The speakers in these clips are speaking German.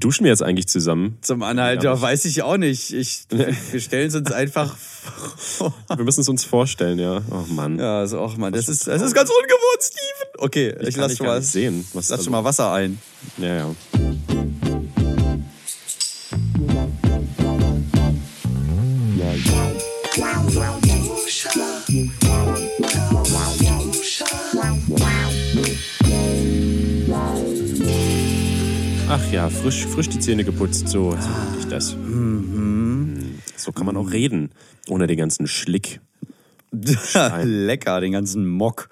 duschen wir jetzt eigentlich zusammen? Zum Anhalt, ja, weiß ich auch nicht. Ich, wir stellen es uns einfach vor. Wir müssen es uns vorstellen, ja. Oh Mann. Ja, also auch Mann, das ist, das ist ganz ungewohnt, Steven. Okay, ich, Ich lass schon mal, sehen. Was lass da schon mal Wasser ein. Ja, ja. Ja, frisch, frisch die Zähne geputzt, so, so mag ich das. So kann man auch reden, ohne den ganzen Schlick. Lecker, den ganzen Mock.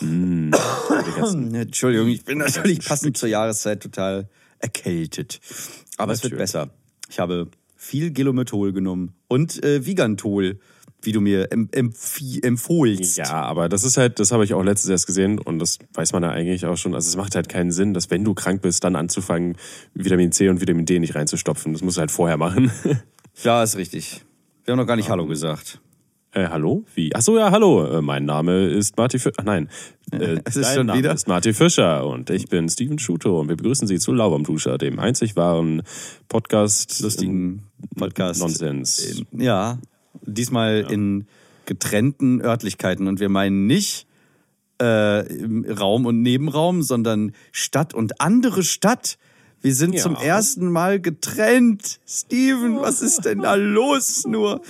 Ganzen Entschuldigung, ich bin natürlich passend zur Jahreszeit total erkältet. Aber es wird Natürlich. besser. Ich habe viel Gelomethol genommen und äh, Vigantol, wie du mir em empf empfohlst. Ja, aber das ist halt, das habe ich auch letztes erst gesehen und das weiß man ja eigentlich auch schon. Also es macht halt keinen Sinn, dass wenn du krank bist, dann anzufangen, Vitamin C und Vitamin D nicht reinzustopfen. Das musst du halt vorher machen. Ja, ist richtig. Wir haben noch gar nicht Hallo gesagt. äh, hallo? Wie? Ach so, ja, hallo. Äh, mein Name ist Marty Fischer. Ach nein. Äh, Es ist dein schon Name wieder? ist Marty Fischer und ich bin Steven Schuto und wir begrüßen Sie zu Laubermduscher, dem einzig wahren Podcast. Lustigen Podcast. Nonsens. Ja, diesmal in getrennten Örtlichkeiten. Und wir meinen nicht äh, Raum und Nebenraum, sondern Stadt und andere Stadt. Wir sind Ja. zum ersten Mal getrennt. Steven, was ist denn da los nur?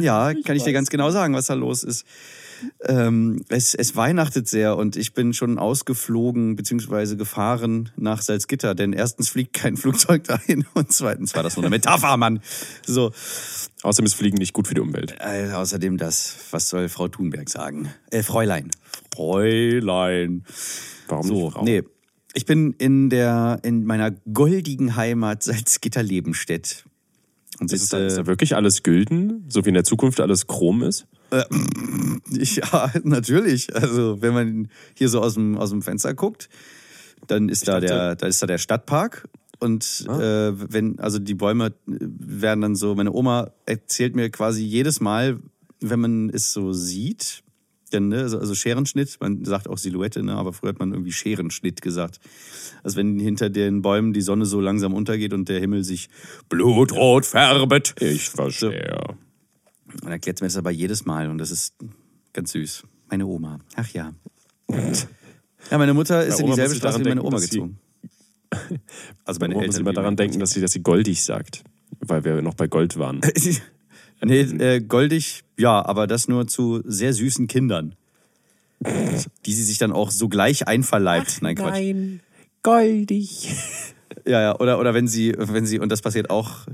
Ja, kann ich dir ganz genau sagen, was da los ist. Ähm, es, es weihnachtet sehr und ich bin schon ausgeflogen bzw. gefahren nach Salzgitter, denn erstens fliegt kein Flugzeug dahin und zweitens war das nur eine Metapher, Mann. So, Außerdem ist Fliegen nicht gut für die Umwelt. äh, außerdem das, was soll Frau Thunberg sagen? Äh, Fräulein. Fräulein. Warum So, nicht Frau? nee. Ich bin in der, in meiner goldigen Heimat Salzgitter-Lebenstedt. Und Ist, da, sitze, ist da wirklich alles gülden? So wie in der Zukunft alles chrom ist? Ja, natürlich. Also, wenn man hier so aus dem, aus dem Fenster guckt, dann ist da der, da ist da der Stadtpark. Und Ah. äh, wenn, also die Bäume äh, werden dann so, meine Oma erzählt mir quasi jedes Mal, wenn man es so sieht, denn, ne, also, Scherenschnitt, man sagt auch Silhouette, ne, aber früher hat man irgendwie Scherenschnitt gesagt. Also wenn hinter den Bäumen die Sonne so langsam untergeht und der Himmel sich blutrot färbet. Ich verstehe. Und erklärt mir das aber jedes Mal und das ist ganz süß. Meine Oma. Ach ja. Ja, meine Mutter ist Bei in dieselbe muss Straße wie meine denken, Oma sie- gezogen. Also meine muss Eltern. immer wie daran meine denken, dass sie, dass sie goldig sagt. Weil wir noch bei Gold waren. nee, äh, goldig, ja, aber das nur zu sehr süßen Kindern. Die sie sich dann auch sogleich einverleibt. nein, Quatsch. goldig. Ja, ja, oder, oder wenn sie, wenn sie, und das passiert auch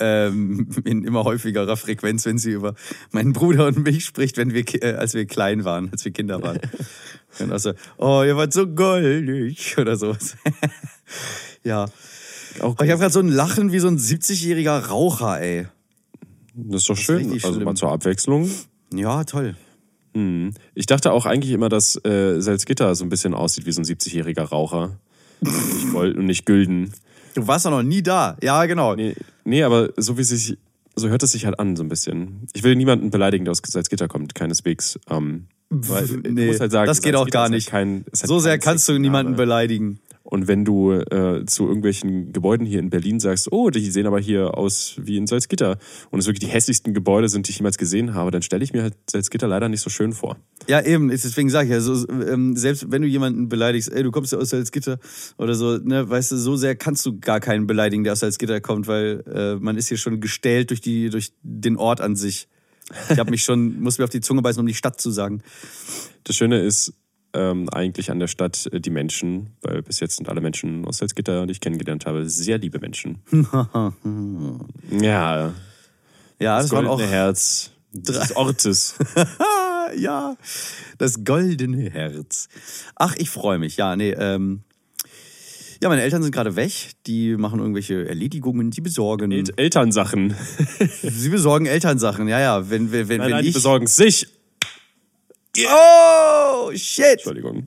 ähm, in immer häufigerer Frequenz, wenn sie über meinen Bruder und mich spricht, wenn wir, äh, als wir klein waren, als wir Kinder waren. Und auch so, oh, ihr wart so goldig oder sowas. ja. Auch ich habe gerade so ein Lachen wie so ein 70-jähriger Raucher, ey. das ist doch schön. richtig Also mal zur Abwechslung. Ja, toll. Ich dachte auch eigentlich immer, dass äh, Salzgitter so ein bisschen aussieht wie so ein 70-jähriger Raucher. nicht Gold und nicht Gülden. Du warst doch noch nie da. Ja, genau. Nee, nee, aber so wie sich, so hört es sich halt an, so ein bisschen. Ich will niemanden beleidigen, der aus Salzgitter kommt, keineswegs. Ähm, weil, Nee, muss halt sagen, das geht auch gar halt nicht. Kein, halt so sehr kannst du niemanden beleidigen. Und wenn du äh, zu irgendwelchen Gebäuden hier in Berlin sagst, oh, die sehen aber hier aus wie in Salzgitter und es wirklich die hässlichsten Gebäude sind, die ich jemals gesehen habe, dann stelle ich mir halt Salzgitter leider nicht so schön vor. Ja, eben, deswegen sage ich ja, so, ähm, selbst wenn du jemanden beleidigst, ey, du kommst ja aus Salzgitter oder so, ne, weißt du, so sehr kannst du gar keinen beleidigen, der aus Salzgitter kommt, weil äh, man ist hier schon gestellt durch, die, durch den Ort an sich. Ich habe mich schon, muss mir auf die Zunge beißen, um die Stadt zu sagen. Das Schöne ist ähm, eigentlich an der Stadt äh, die Menschen, weil bis jetzt sind alle Menschen aus Salzgitter, die ich kennengelernt habe, sehr liebe Menschen. ja, Ja, das das, waren auch. goldene Herz des Ortes. Ja, das goldene Herz. Ach, ich freue mich. Ja, nee, ähm. Ja, meine Eltern sind gerade weg. Die machen irgendwelche Erledigungen, die besorgen. El Elternsachen. Sie besorgen Elternsachen, ja, ja. Wenn, wenn, wenn, Nein, wenn nein, die ich. besorgen sich. Oh, shit! Entschuldigung.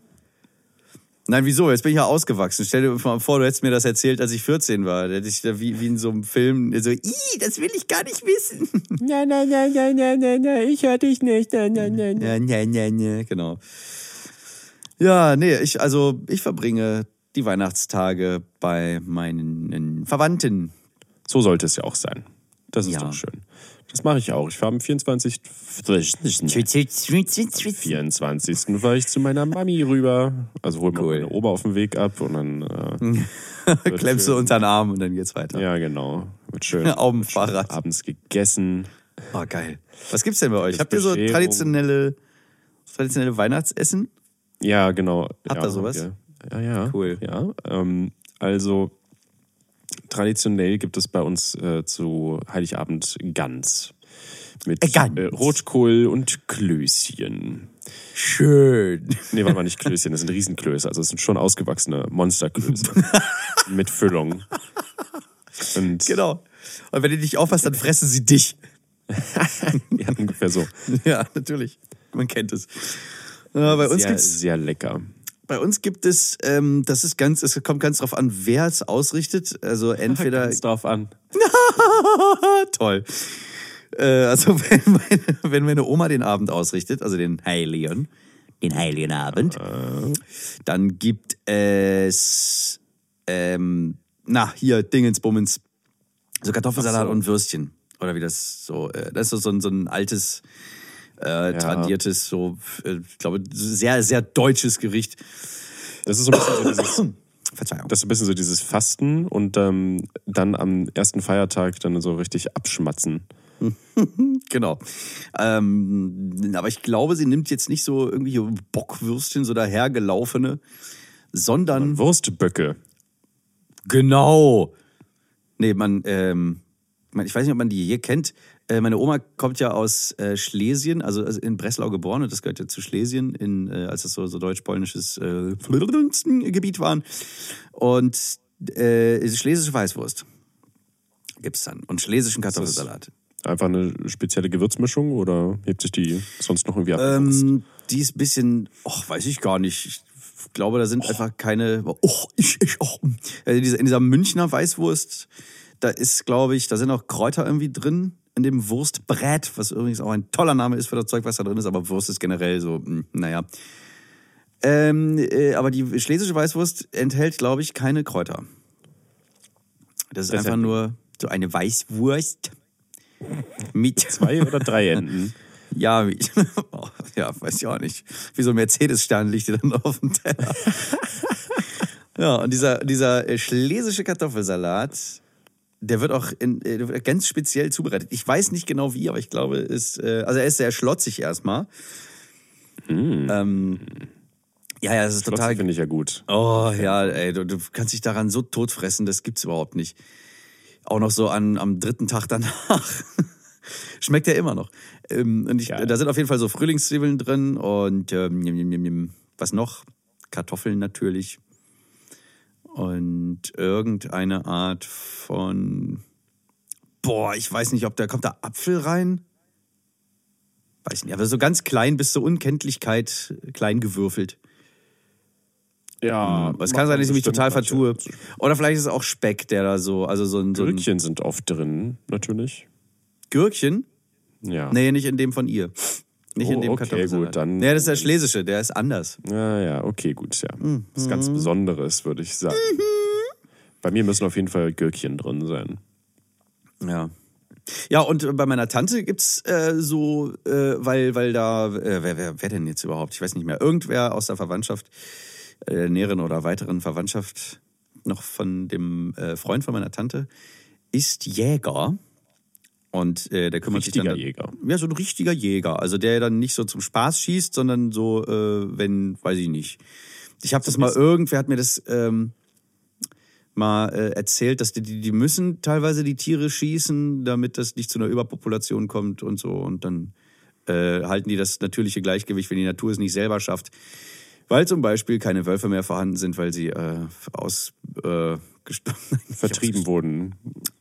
Nein, wieso? Jetzt bin ich ja ausgewachsen. Stell dir mal vor, du hättest mir das erzählt, als ich 14 war. Da hätte ich da wie, wie in so einem Film so, Ih, das will ich gar nicht wissen. Nein, nein, nein, nein, nein, nein, nein, ich höre dich nicht. Nein, nein, nein. Ja, ja, ja, ja, genau. Ja, nee, ich, also, ich verbringe die Weihnachtstage bei meinen Verwandten. So sollte es ja auch sein. Das ist Ja. doch schön. Das mache ich auch. Ich fahre am 24. 24. fahre ich zu meiner Mami rüber. Also hol mal Cool. meine Oma auf dem Weg ab und dann. Äh, Klemmst du unter den Arm und dann geht's weiter. ja, genau. Wird schön. Auf dem Fahrrad. Abends gegessen. Oh, geil. Was gibt's denn bei euch? Habt ihr so traditionelle, traditionelle Weihnachtsessen? Ja, genau. Habt ja, ihr sowas? Ja, ja. ja. Cool. Ja, ähm, also traditionell gibt es bei uns äh, zu Heiligabend Gans. Mit Äh, Gans. Äh, Rotkohl und Klößchen. Schön. Nee, warte mal, nicht Klößchen, das sind Riesenklöße. Also es sind schon ausgewachsene Monsterklöße. mit Füllung. Und Genau. Und wenn du nicht aufpasst, dann fressen sie dich. ja, ungefähr so. Ja, natürlich. Man kennt es. Ja, bei, uns sehr, gibt's, sehr lecker. Bei uns gibt es, ähm, das ist ganz, es kommt ganz drauf an, wer es ausrichtet. Also entweder Kommt's drauf an. Toll. Äh, also wenn meine, wenn meine Oma den Abend ausrichtet, also den Heiligen, den Heiligen Abend, dann gibt es, ähm, na, hier, Dingensbummens, so Kartoffelsalat so. und Würstchen. Oder wie das so, äh, das ist so, so, ein, so ein altes, äh, tradiertes, so, äh, ich glaube, sehr, sehr deutsches Gericht. Das ist so ein bisschen so dieses Verzeihung. Das ist ein bisschen so dieses Fasten und ähm, dann am ersten Feiertag dann so richtig abschmatzen. Genau. Ähm, aber ich glaube, sie nimmt jetzt nicht so irgendwie Bockwürstchen, so dahergelaufene, sondern. Wurstböcke. Genau. Nee, man, ähm, man, ich weiß nicht, ob man die hier kennt. Äh, meine Oma kommt ja aus äh, Schlesien, also, also in Breslau geboren und das gehört ja zu Schlesien, in, äh, als es so, so deutsch-polnisches äh, Gebiet waren. Und äh, schlesische Weißwurst gibt's dann und schlesischen Kartoffelsalat. Einfach eine spezielle Gewürzmischung oder hebt sich die sonst noch irgendwie ab? Ähm, die ist ein bisschen, ach, weiß ich gar nicht. Ich glaube, da sind einfach keine. Oh, ich, ich, oh. Also in, dieser, in dieser Münchner Weißwurst, da ist, glaube ich, da sind auch Kräuter irgendwie drin in dem Wurstbrät, was übrigens auch ein toller Name ist für das Zeug, was da drin ist, aber Wurst ist generell so, hm, naja. Ähm, äh, aber die schlesische Weißwurst enthält, glaube ich, keine Kräuter. Das ist ist einfach ja- nur so eine Weißwurst mit Zwei oder drei Enden. ja, wie, oh, ja, weiß ich auch nicht. Wie so ein Mercedes-Stern liegt dir dann auf dem Teller. ja, und dieser, dieser schlesische Kartoffelsalat, der wird auch in, äh, ganz speziell zubereitet. Ich weiß nicht genau wie, aber ich glaube, ist, äh, also er ist sehr schlotzig erstmal. Ähm, ja, ja, das ist Total total. finde ich ja gut. Oh ja, ey, du, du kannst dich daran so totfressen, das gibt's überhaupt nicht. Auch noch so an, am dritten Tag danach. Schmeckt ja immer noch. Ähm, und ich, da sind auf jeden Fall so Frühlingszwiebeln drin und ähm, was noch? Kartoffeln natürlich. Und irgendeine Art von. Boah, ich weiß nicht, ob da kommt da Apfel rein. Weiß nicht, aber so ganz klein bis zur Unkenntlichkeit klein gewürfelt. Ja, Es kann sein, dass ich mich total vertue. Oder vielleicht ist es auch Speck, der da so, also so ein, so ein Gürkchen sind oft drin, natürlich. Gürkchen. Ja. Nee, nicht in dem von ihr. Nicht in Oh, dem okay, Kartoffelsalat. gut, dann- Nee, das ist der schlesische, der ist anders. Ja, ja, okay, gut, ja. Mhm. Das ist ganz Besonderes, würde ich sagen. Bei mir müssen auf jeden Fall Gürkchen drin sein. Ja. Ja, und bei meiner Tante gibt's äh, so, äh, weil, weil da, äh, wer, wer, wer denn jetzt überhaupt? Ich weiß nicht mehr. Irgendwer aus der Verwandtschaft, äh, näheren oder weiteren Verwandtschaft, noch von dem äh, Freund von meiner Tante, ist Jäger. Und äh, der kümmert sich Richtiger dann. Jäger. Ja, so ein richtiger Jäger. Also der dann nicht so zum Spaß schießt, sondern so, äh, wenn, weiß ich nicht. Ich habe das mal, irgendwer hat mir das ähm, mal äh, erzählt, dass die, die, die müssen teilweise die Tiere schießen, damit das nicht zu einer Überpopulation kommt und so. Und dann äh, halten die das natürliche Gleichgewicht, wenn die Natur es nicht selber schafft. Weil zum Beispiel keine Wölfe mehr vorhanden sind, weil sie äh, aus äh, Vertrieben wurden.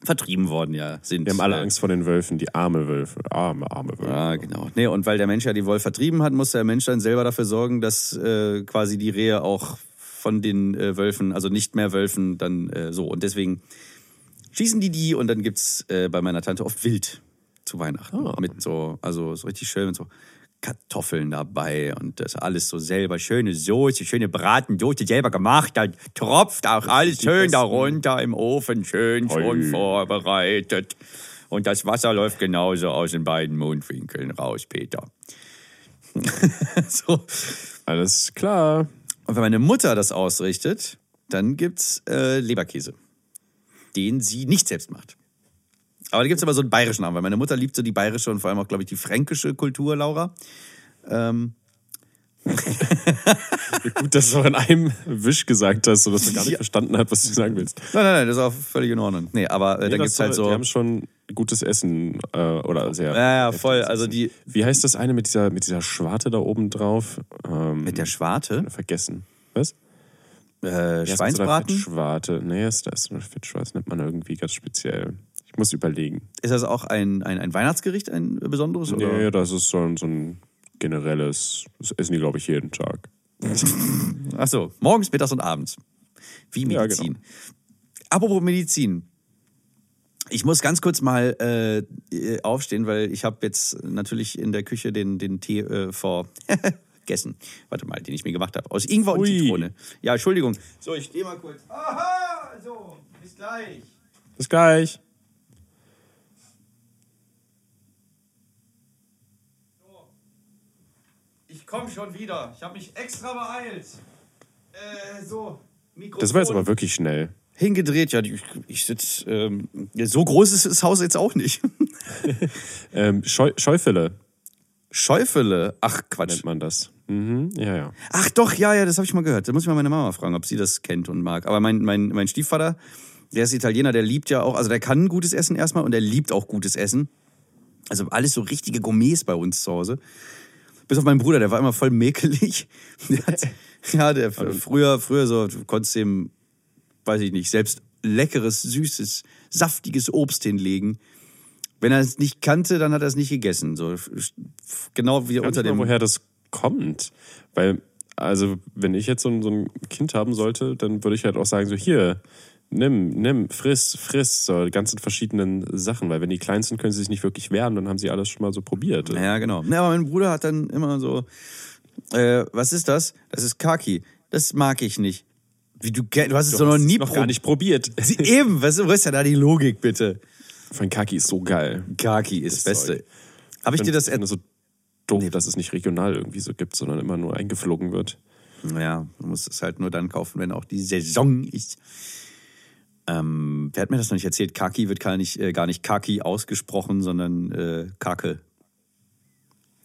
vertrieben worden ja sind. Wir haben alle Äh, Angst vor den Wölfen, die arme Wölfe. Arme, arme Wölfe. Ja, genau. Nee, und weil der Mensch ja die Wolf vertrieben hat, muss der Mensch dann selber dafür sorgen, dass äh, quasi die Rehe auch von den äh, Wölfen, also nicht mehr Wölfen, dann äh, so. Und deswegen schießen die die und dann gibt's äh, bei meiner Tante oft Wild zu Weihnachten. Ah. Mit so, also so richtig schön mit so Kartoffeln dabei und das alles so selber. Schöne Soße, schöne Bratensoße selber gemacht. Da tropft auch alles schön besten. darunter im Ofen, schön schon Oi. vorbereitet. Und das Wasser läuft genauso aus den beiden Mundwinkeln raus, Peter. so. Alles klar. Und wenn meine Mutter das ausrichtet, dann gibt's äh, Leberkäse, den sie nicht selbst macht. Aber da gibt's aber so einen bayerischen Namen, weil meine Mutter liebt so die bayerische und vor allem auch, glaube ich, die fränkische Kultur, Laura. Ähm, Gut, dass du es auch in einem Wisch gesagt hast, sodass man gar nicht Ja. verstanden hat, was du sagen willst. nein, nein, nein, das ist auch völlig in Ordnung. Nee, aber äh, da Nee, gibt's das halt soll- so. Die haben schon gutes Essen äh, oder sehr. Ja, ja, voll. Also Essen. die Wie heißt das eine mit dieser, mit dieser Schwarte da oben drauf? Ähm, mit der Schwarte, vergessen. Was? äh, Ja, Schweinsbraten. Fettschwarte. Nee, ist das ist eine. Das nennt man irgendwie ganz speziell. Ich muss überlegen. Ist das auch ein, ein, ein Weihnachtsgericht, ein besonderes? Oder? Nee, das ist so ein, so ein generelles. Das essen die, glaube ich, jeden Tag. Ach so, morgens, mittags und abends. Wie Ja, Medizin. genau. Apropos Medizin. Ich muss ganz kurz mal äh, äh, aufstehen, weil ich habe jetzt natürlich in der Küche den, den Tee äh, vergessen. Warte mal, den ich mir gemacht habe. Aus Ingwer und Ui. Zitrone. Ja, Entschuldigung. So, ich stehe mal kurz. Aha, so, bis gleich. Bis gleich. Ich komme schon wieder. Ich habe mich extra beeilt. Äh, so, Mikrofon. Das war jetzt aber wirklich schnell. Hingedreht, ja, ich, ich sitze. Ähm, so groß ist das Haus jetzt auch nicht. Ähm, Scheu Scheufele Schäufele. Ach, Quatsch. nennt man das. Mhm, ja, ja. Ach doch, ja, ja, das habe ich mal gehört. Da muss ich mal meine Mama fragen, ob sie das kennt und mag. Aber mein, mein, mein Stiefvater, der ist Italiener, der liebt ja auch, also der kann gutes Essen erstmal und der liebt auch gutes Essen. Also alles so richtige Gourmets bei uns zu Hause. Bis auf meinen Bruder, der war immer voll mäkelig. Der hat, ja, der früher, früher so, du konntest dem, weiß ich nicht, selbst leckeres, süßes, saftiges Obst hinlegen. Wenn er es nicht kannte, dann hat er es nicht gegessen. So, genau wie Weißt unter du mal, dem. woher das kommt? Weil, also, wenn ich jetzt so ein, so ein Kind haben sollte, dann würde ich halt auch sagen, so, hier, nimm, nimm, friss, friss, so die ganzen verschiedenen Sachen. Weil wenn die klein sind, können sie sich nicht wirklich wehren, dann haben sie alles schon mal so probiert. Ja, genau. Ja, aber mein Bruder hat dann immer so, äh, was ist das? Das ist Kaki. Das mag ich nicht. Wie du, du hast es doch noch nie noch gar nicht probiert. Sie, eben, was, wo ist denn da die Logik, bitte? Von Kaki ist so geil. Kaki ist Das Beste. Habe ich dir das so doof, dass es nicht regional irgendwie so gibt, sondern immer nur eingeflogen wird. Ja, du musst es halt nur dann kaufen, wenn auch die Saison ist. Ähm, wer hat mir das noch nicht erzählt? Kaki wird gar nicht, äh, gar nicht Kaki ausgesprochen, sondern äh, Kake.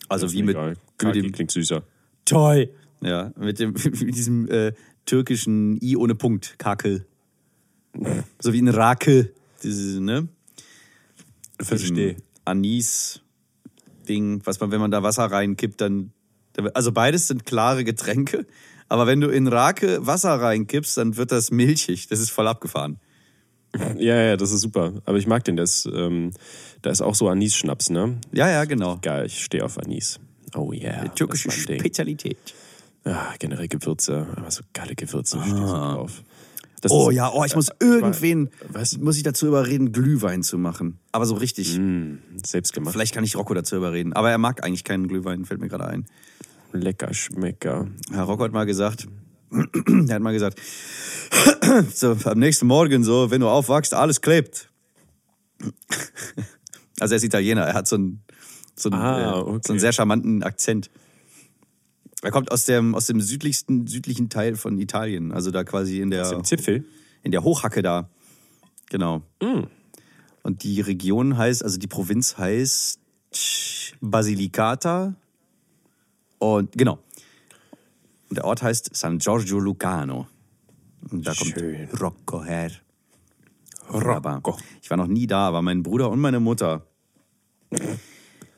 Also wie mit, egal. mit Kaki dem klingt süßer. Toy. Ja, mit dem mit diesem äh, türkischen I ohne Punkt, Kakel. So wie ein Rakel, diese, ne? Verstehe. Anis-Ding, was man, wenn man da Wasser reinkippt, dann. Also beides sind klare Getränke, aber wenn du in Rake Wasser reinkippst, dann wird das milchig. Das ist voll abgefahren. Ja, ja, das ist super. Aber ich mag den, der ist, ähm, da ist auch so Anis-Schnaps, ne? Ja, ja, genau. Geil, ich stehe auf Anis. Oh yeah. Türkische mein Ding. Spezialität. Ja, generell Gewürze, aber so geile Gewürze, ich stehe so drauf. Das Oh ist- ja, oh, ich muss irgendwen, Was? muss ich dazu überreden, Glühwein zu machen. Aber so richtig. Mm, selbst gemacht. Vielleicht kann ich Rocco dazu überreden. Aber er mag eigentlich keinen Glühwein, fällt mir gerade ein. Lecker Schmecker. Herr Rocco hat mal gesagt, er hat mal gesagt, so am nächsten Morgen so, wenn du aufwachst, alles klebt. Also er ist Italiener, er hat so einen, so einen, Ah, äh, okay. so einen sehr charmanten Akzent. Er kommt aus dem, aus dem südlichsten, südlichen Teil von Italien, also da quasi in der, Zipfel. in der Hochhacke da. Genau. Mm. Und die Region heißt, also die Provinz heißt Basilicata. Und genau. Und der Ort heißt San Giorgio Lucano. Und da Schön. kommt Rocco her. Rocco. Ich war noch nie da, aber mein Bruder und meine Mutter,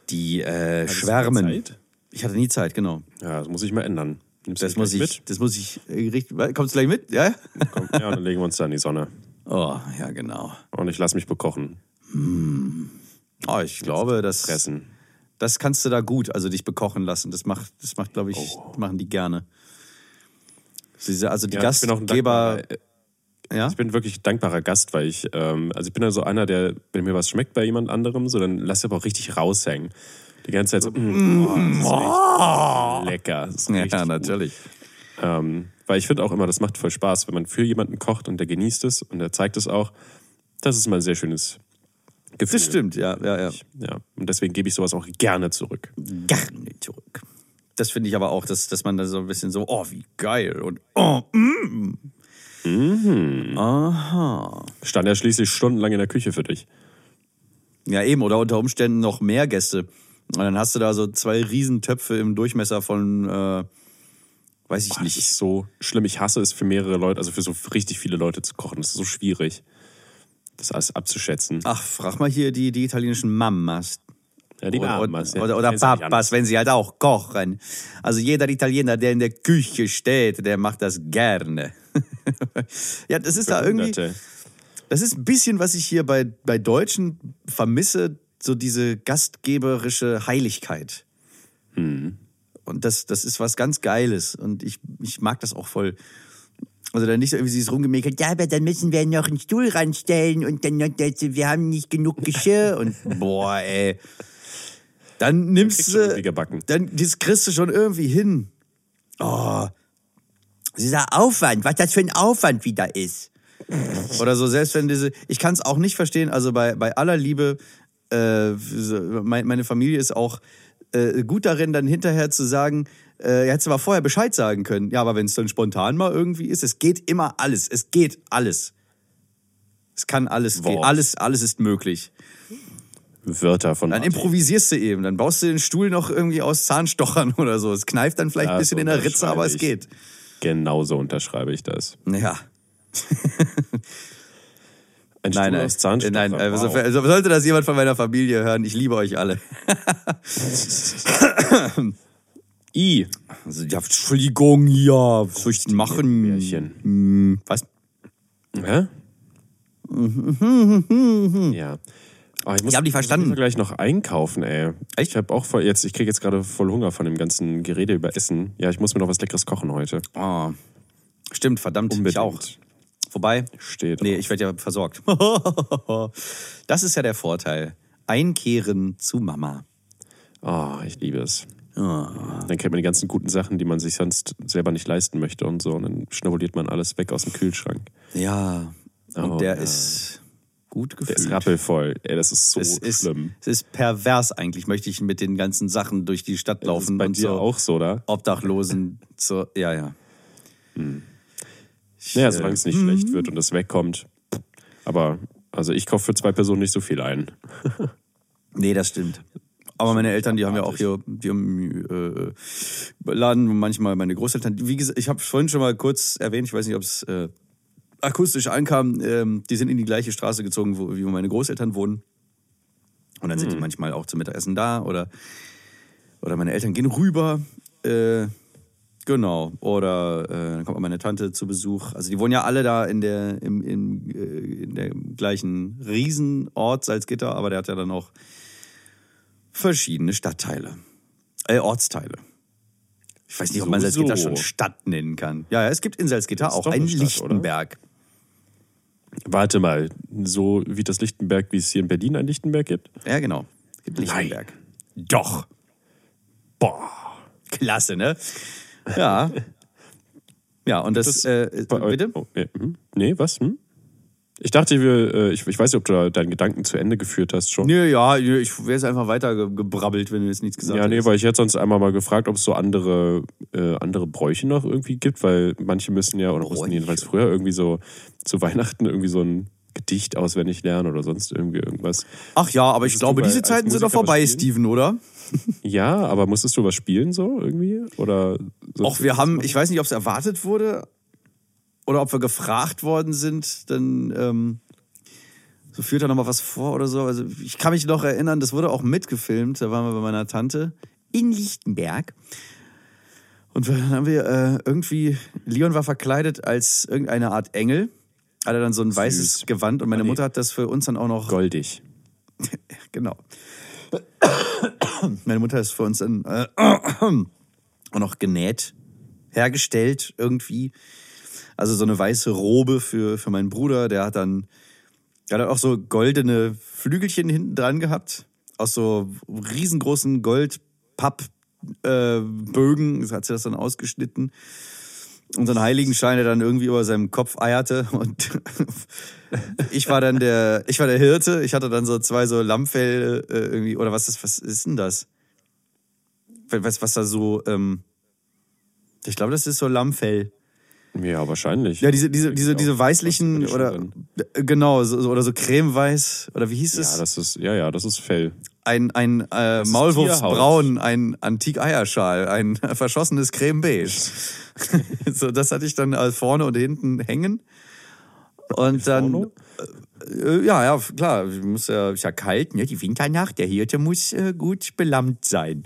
die äh, schwärmen. Zeit? Ich hatte nie Zeit, genau. Ja, das muss ich mal ändern. Nimmst Das muss ich, gleich das muss ich äh, richtig. Kommst du gleich mit? Ja? mit? Komm, ja, dann legen wir uns da in die Sonne. Oh, ja, genau. Und ich lasse mich bekochen. Oh, ich glaube, das, Fressen. das kannst du da gut, also dich bekochen lassen. Das macht, das macht, glaube ich, machen die gerne. Diese, also die. Ja, ich bin auch ein Gastgeber. Ja? Ich bin wirklich dankbarer Gast, weil ich, ähm, also ich bin ja so einer, der, wenn mir was schmeckt bei jemand anderem, so dann lass ich aber auch richtig raushängen. Die ganze Zeit so, mm, oh, das richtig lecker. Das richtig Ja, natürlich. Ähm, weil ich finde auch immer, das macht voll Spaß, wenn man für jemanden kocht und der genießt es und der zeigt es auch. Das ist mal ein sehr schönes Gefühl. Das stimmt, ja, ja, ja. Ja, und deswegen gebe ich sowas auch gerne zurück. Gerne zurück. Das finde ich aber auch, dass, dass man da so ein bisschen so, oh, wie geil und oh, mm. Aha. Stand ja schließlich stundenlang in der Küche für dich. Ja, eben, oder unter Umständen noch mehr Gäste. Und dann hast du da so zwei Riesentöpfe im Durchmesser von, äh, weiß ich Boah, das nicht. ist so schlimm. Ich hasse es für mehrere Leute, also für so richtig viele Leute zu kochen. Das ist so schwierig, das alles abzuschätzen. Ach, frag mal hier die, die italienischen Mamas. Ja, die oder, ja. oder, oder nicht Papas, wenn sie halt auch kochen. Also jeder Italiener, der in der Küche steht, der macht das gerne. ja, das ist da irgendwie. Das ist ein bisschen, was ich hier bei, bei Deutschen vermisse, so diese gastgeberische Heiligkeit. Hm. Und das, das ist was ganz Geiles. Und ich, ich mag das auch voll. Also dann nicht so irgendwie dieses rumgemäkelt, ja, aber dann müssen wir noch einen Stuhl ranstellen und dann wir haben nicht genug Geschirr und boah, ey. Dann nimmst Kriegst du gebacken. dann das kriegst du schon irgendwie hin. Oh, dieser Aufwand, was das für ein Aufwand wieder ist. Oder so, selbst wenn diese, ich kann es auch nicht verstehen, also bei, bei aller Liebe, äh, meine Familie ist auch äh, gut darin, dann hinterher zu sagen, äh, hättest du mal vorher Bescheid sagen können. Ja, aber wenn es dann spontan mal irgendwie ist, es geht immer alles, es geht alles. Es kann alles, Wort. alles, alles ist möglich. Wörter von Dann Martin. improvisierst du eben, dann baust du den Stuhl noch irgendwie aus Zahnstochern oder so. Es kneift dann vielleicht ein Das bisschen in der Ritze, aber es geht. Genauso unterschreibe ich das. Ja. Ein Nein, Stuhl nein, aus Zahnstocher. nein, also, wow. also sollte das jemand von meiner Familie hören, ich liebe euch alle. I. Also, ja, Entschuldigung, ja, was soll ich denn machen? Bärchen. Hm, Was? Hä? ja. Oh, ich muss, Ich hab nicht verstanden. Ich muss gleich noch einkaufen, ey. Echt? Ich habe auch voll, jetzt, ich kriege jetzt gerade voll Hunger von dem ganzen Gerede über Essen. Ja, ich muss mir noch was Leckeres kochen heute. Oh, stimmt, verdammt, Unbedingt. ich auch. Wobei, Steht. nee, drauf. ich werde ja versorgt. das ist ja der Vorteil. Einkehren zu Mama. Oh, ich liebe es. Oh. Dann kennt man die ganzen guten Sachen, die man sich sonst selber nicht leisten möchte und so. Und dann schnabuliert man alles weg aus dem Kühlschrank. Ja, und Oh, der ja. ist gut Der gefüllt. ist rappelvoll. Ey, das ist so es ist, schlimm. Es ist pervers eigentlich, möchte ich mit den ganzen Sachen durch die Stadt ist laufen bei und dir so auch so, oder? Obdachlosen so, ja, ja. Ich, Naja, äh, solange es nicht schlecht wird und es wegkommt. Aber, also ich kaufe für zwei Personen nicht so viel ein. Nee, das stimmt. Aber meine Eltern, die haben ja auch hier, die haben äh, Laden, manchmal meine Großeltern. Wie gesagt, ich habe vorhin schon mal kurz erwähnt, ich weiß nicht, ob es äh, akustisch ankam, ähm, die sind in die gleiche Straße gezogen, wo, wie meine Großeltern wohnen. Und dann sind die manchmal auch zum Mittagessen da oder, oder meine Eltern gehen rüber. Äh, genau. Oder äh, dann kommt auch meine Tante zu Besuch. Also die wohnen ja alle da in der, im, im, äh, in der gleichen Riesenort Salzgitter, aber der hat ja dann auch verschiedene Stadtteile. Äh, Ortsteile. Ich weiß nicht, ob man Salzgitter schon Stadt nennen kann. Ja, ja, es gibt in Salzgitter auch einen Stadt, Lichtenberg. Warte mal, so wie das Lichtenberg, wie es hier in Berlin ein Lichtenberg gibt? Ja, genau. Es gibt Lichtenberg. Doch. Boah. Klasse, ne? Ja. Ja, und das, Das- äh, bitte? Oh, ja, hm? Nee, was? Hm? Ich dachte, wir, äh, ich, ich weiß nicht, ob du da deinen Gedanken zu Ende geführt hast schon. Nö, ja, ich wäre jetzt einfach weiter ge- gebrabbelt, wenn du jetzt nichts gesagt Ja, nee, hättest. weil ich hätte sonst einmal mal gefragt, ob es so andere, äh, andere Bräuche noch irgendwie gibt, weil manche müssen ja, oder mussten jedenfalls früher irgendwie so zu Weihnachten irgendwie so ein Gedicht auswendig lernen oder sonst irgendwie irgendwas. Ach ja, aber ich Musstest glaube, diese Zeiten sind doch vorbei? Steven, oder? Ja, aber musstest du was spielen so irgendwie? Oder Auch wir haben, ich weiß nicht, ob es erwartet wurde oder ob wir gefragt worden sind, dann ähm, so führt er nochmal was vor oder so. Also ich kann mich noch erinnern, das wurde auch mitgefilmt, da waren wir bei meiner Tante in Lichtenberg. Und dann haben wir äh, irgendwie, Leon war verkleidet als irgendeine Art Engel, hatte dann so ein weißes Süß. Gewand und meine. Mutter hat das für uns dann auch noch goldig. Genau. Meine Mutter ist für uns dann äh, auch noch genäht, hergestellt irgendwie. Also so eine weiße Robe für, für meinen Bruder. Der hat dann, der hat auch so goldene Flügelchen hinten dran gehabt. aus so riesengroßen Goldpappbögen, äh, hat sie das dann ausgeschnitten und so einen Heiligenschein, der dann irgendwie über seinem Kopf eierte und ich war dann der, ich war der Hirte, ich hatte dann so zwei so Lammfell äh, irgendwie, oder was ist, was ist denn das? Was, was da so, ähm, ich glaube, das ist so Lammfell. Ja, wahrscheinlich. Ja, diese, diese, diese, diese weißlichen ich oder genau, so, oder so cremeweiß, oder wie hieß es? Ja, das ist, ja, ja, das ist Fell. ein ein äh, Maulwurfsbraun, ein Antik-Eierschal, ein verschossenes Creme beige. so, das hatte ich dann äh, vorne und hinten hängen. Und dann, Vorne? äh, ja, ja, klar, muss ja, ist ja kalt, ne? Die Winternacht, der Hirte muss äh, gut belammt sein.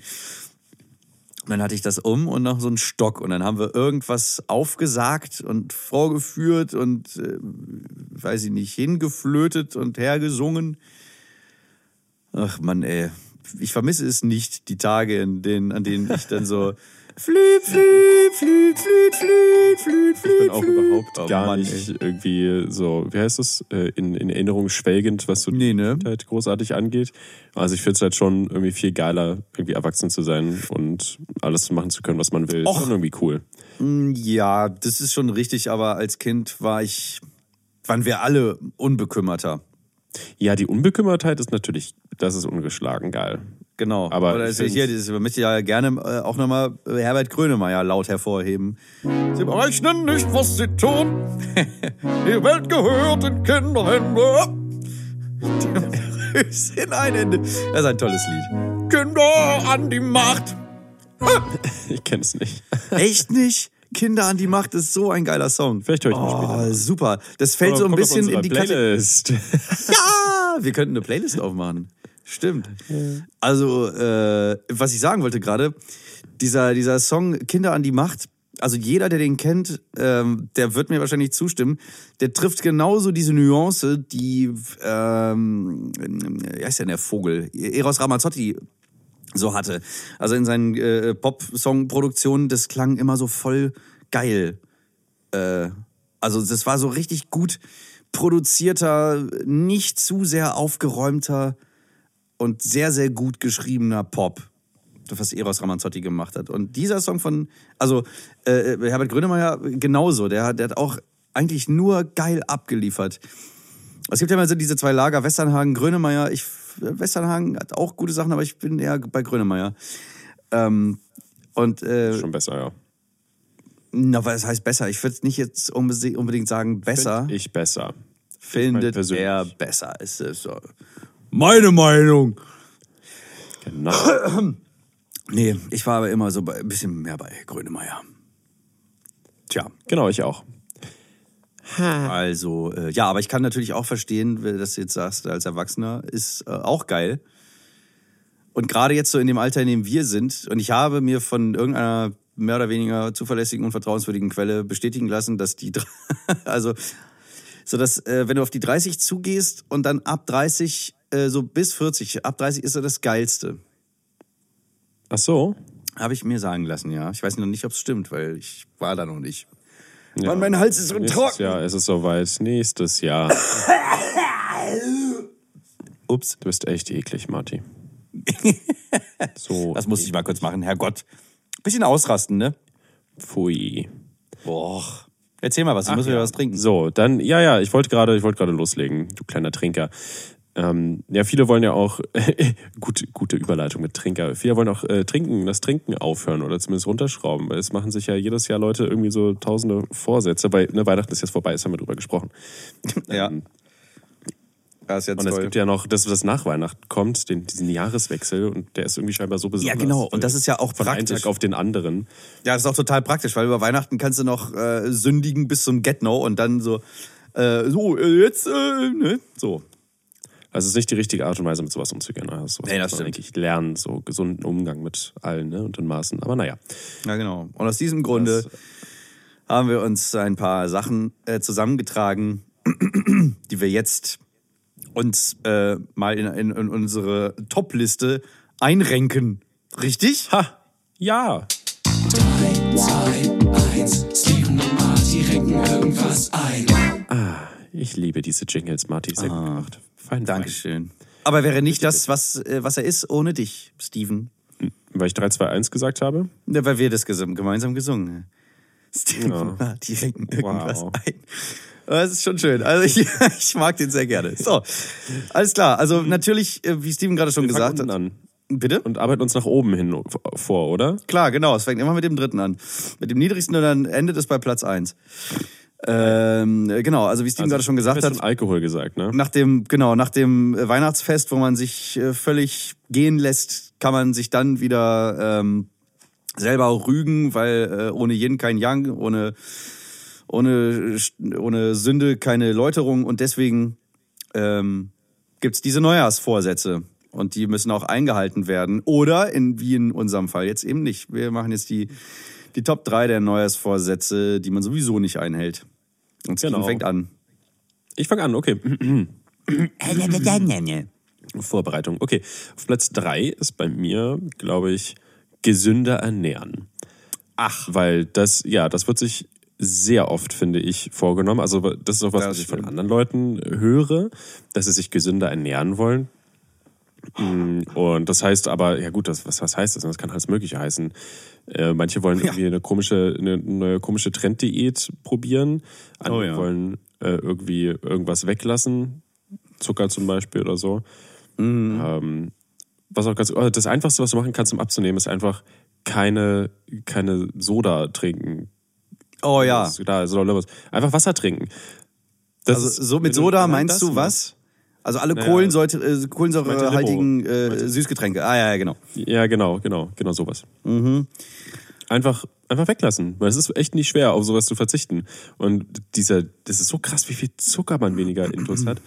Und dann hatte ich das um und noch so einen Stock. Und dann haben wir irgendwas aufgesagt und vorgeführt und, äh, weiß ich nicht, hingeflötet und hergesungen. Ach Mann, ey. Ich vermisse es nicht, die Tage, in denen, an denen ich dann so flüt, flüt, flüt, flüt, flüt, flüt, flüt. Ich bin auch überhaupt Oh gar Mann, nicht irgendwie so, wie heißt das, äh, in, in Erinnerung schwelgend, was so Nee, ne? Kindheit großartig angeht. Also ich finde es halt schon irgendwie viel geiler, irgendwie erwachsen zu sein und alles machen zu können, was man will. Och. Schon irgendwie cool. Ja, das ist schon richtig, aber als Kind war ich, waren wir alle unbekümmerter. Ja, die Unbekümmertheit ist natürlich, das ist ungeschlagen geil. Genau. Aber Oder ich ist hier, dieses, man möchte ja gerne äh, auch nochmal Herbert Grönemeyer laut hervorheben. Sie berechnen nicht, was sie tun. Die Welt gehört in Kinderhände. in ein Ende. Das ist ein tolles Lied. Kinder an die Macht. Ich kenne es nicht. Echt nicht? Kinder an die Macht ist so ein geiler Song. Vielleicht höre ich mal später. Oh, super. Das fällt so ein bisschen in die Kategorie. Playlist. Ja, wir könnten eine Playlist aufmachen. Stimmt. Also, äh, was ich sagen wollte gerade, dieser, dieser Song Kinder an die Macht, also jeder, der den kennt, ähm, der wird mir wahrscheinlich zustimmen, der trifft genauso diese Nuance, die, ähm, wie heißt denn der Vogel? Eros Ramazzotti so hatte. Also in seinen äh, Pop-Song-Produktionen, das klang immer so voll geil. Äh, also das war so richtig gut produzierter, nicht zu sehr aufgeräumter und sehr, sehr gut geschriebener Pop. Was Eros Ramazzotti gemacht hat. Und dieser Song von, also äh, Herbert Grönemeyer genauso, der, hat- der hat auch eigentlich nur geil abgeliefert. Es gibt ja immer so diese zwei Lager, Westernhagen, Grönemeyer. Ich, Westernhagen hat auch gute Sachen, aber ich bin eher bei Grönemeyer. Ähm, und äh, Schon besser, ja. na, was heißt besser? Ich würde nicht jetzt unbedingt sagen besser. Find ich besser. findet persönlich. er besser. Ist so. Meine Meinung. Genau. Nee, ich war aber immer so bei, ein bisschen mehr bei Grönemeyer. Tja, genau, ich auch. also, äh, ja, aber ich kann natürlich auch verstehen, wenn du jetzt sagst als Erwachsener, ist äh, auch geil. Und gerade jetzt so in dem Alter, in dem wir sind, und ich habe mir von irgendeiner mehr oder weniger zuverlässigen und vertrauenswürdigen Quelle bestätigen lassen, dass die, also, so dass, äh, wenn du auf die 30 zugehst und dann ab 30, äh, so bis 40, ab 30 ist so das Geilste. Ach so. Habe ich mir sagen lassen, ja. Ich weiß noch nicht, ob es stimmt, weil ich war da noch nicht. Ja. Mann, mein Hals ist so Nächstes trocken. Ist es soweit. Nächstes Jahr. Ups. Du bist echt eklig, Marty. So. Das musste ich mal kurz machen, Herrgott. Bisschen ausrasten, ne? Pfui. Boah. Erzähl mal was, ich muss wieder was trinken. So, dann, ja, ja, ich wollte gerade, ich wollte gerade loslegen, du kleiner Trinker. Ähm, ja, viele wollen ja auch, gute, gute Überleitung mit Trinker, viele wollen auch äh, trinken, das Trinken aufhören oder zumindest runterschrauben, weil es machen sich ja jedes Jahr Leute irgendwie so tausende Vorsätze, weil ne, Weihnachten ist jetzt vorbei, ist haben wir drüber gesprochen. Ja. Ähm, Das ist jetzt und es gibt ja noch, dass das nach Weihnachten kommt, den, diesen Jahreswechsel und der ist irgendwie scheinbar so besonders. Ja, genau. Und das ist ja auch von einem praktisch. Tag auf den anderen. Ja, das ist auch total praktisch, weil über Weihnachten kannst du noch äh, sündigen bis zum Get-No und dann so, äh, so, äh, jetzt, äh, ne? So. Also es ist nicht die richtige Art und Weise, mit sowas umzugehen. Also sowas Nee, das muss man eigentlich lernen, so gesunden Umgang mit allen ne, und in Maßen. Aber naja. Ja, genau. Und aus diesem Grunde Das- haben wir uns ein paar Sachen äh, zusammengetragen, die wir jetzt uns äh, mal in, in, in unsere Top-Liste einrenken. Richtig? Ha! Ja! 3, 2, 1, Steven und Marty renken irgendwas ein. Ich liebe diese Jingles, Marty. Sehr gut gemacht. Fein. Dankeschön. Aber wäre nicht das, was, äh, was er ist, ohne dich, Steven. Weil ich 3, 2, 1 gesagt habe. Ja, weil wir das gesum- gemeinsam gesungen haben. Steven, Ja. die renken irgendwas Wow. ein. Aber Das ist schon schön. Also ich, ich mag den sehr gerne. So, alles klar. Also natürlich, äh, wie Steven gerade schon Wir fangen gesagt hat. an Bitte? und arbeiten uns nach oben hin vor, oder? Klar, genau. Es fängt immer mit dem dritten an. Mit dem niedrigsten und dann endet es bei Platz eins. Ähm, genau, also wie Steven gerade schon gesagt Du hast hat, Alkohol gesagt, ne? nach dem, genau, nach dem äh, Weihnachtsfest, wo man sich äh, völlig gehen lässt, kann man sich dann wieder ähm, selber rügen, weil äh, ohne Yin kein Yang, ohne, ohne, ohne Sünde keine Läuterung und deswegen ähm, gibt's diese Neujahrsvorsätze. Und die müssen auch eingehalten werden. Oder, in, wie in unserem Fall jetzt eben nicht. Wir machen jetzt die, die Top 3 der Neujahrsvorsätze, die man sowieso nicht einhält. Und Genau. fängt an. Ich fange an, okay. Vorbereitung. Okay. Auf Platz 3 ist bei mir, glaube ich, gesünder ernähren. Ach. Weil das, ja, das wird sich sehr oft, finde ich, vorgenommen. Also das ist auch was, Das was ich von stimmt. anderen Leuten höre, dass sie sich gesünder ernähren wollen. Mm, Und das heißt aber, ja gut, das, was, was heißt das? Das kann alles Mögliche heißen. Äh, manche wollen irgendwie eine komische, eine neue komische Trenddiät probieren. Andere Oh ja. wollen äh, irgendwie irgendwas weglassen. Zucker zum Beispiel oder so. Mhm. Ähm, was auch ganz, oh, das Einfachste, was du machen kannst, um abzunehmen, ist einfach keine, keine Soda trinken. Oh ja. Das Da. Einfach Wasser trinken. Das Also so mit Soda meinst du was? Also alle Naja, Kohlensäure, äh, kohlensäurehaltigen äh, Süßgetränke. Ah ja, ja, genau. Ja, genau, genau, genau sowas. Einfach, einfach weglassen, weil es ist echt nicht schwer, auf sowas zu verzichten. Und dieser, das ist so krass, wie viel Zucker man weniger intus hat.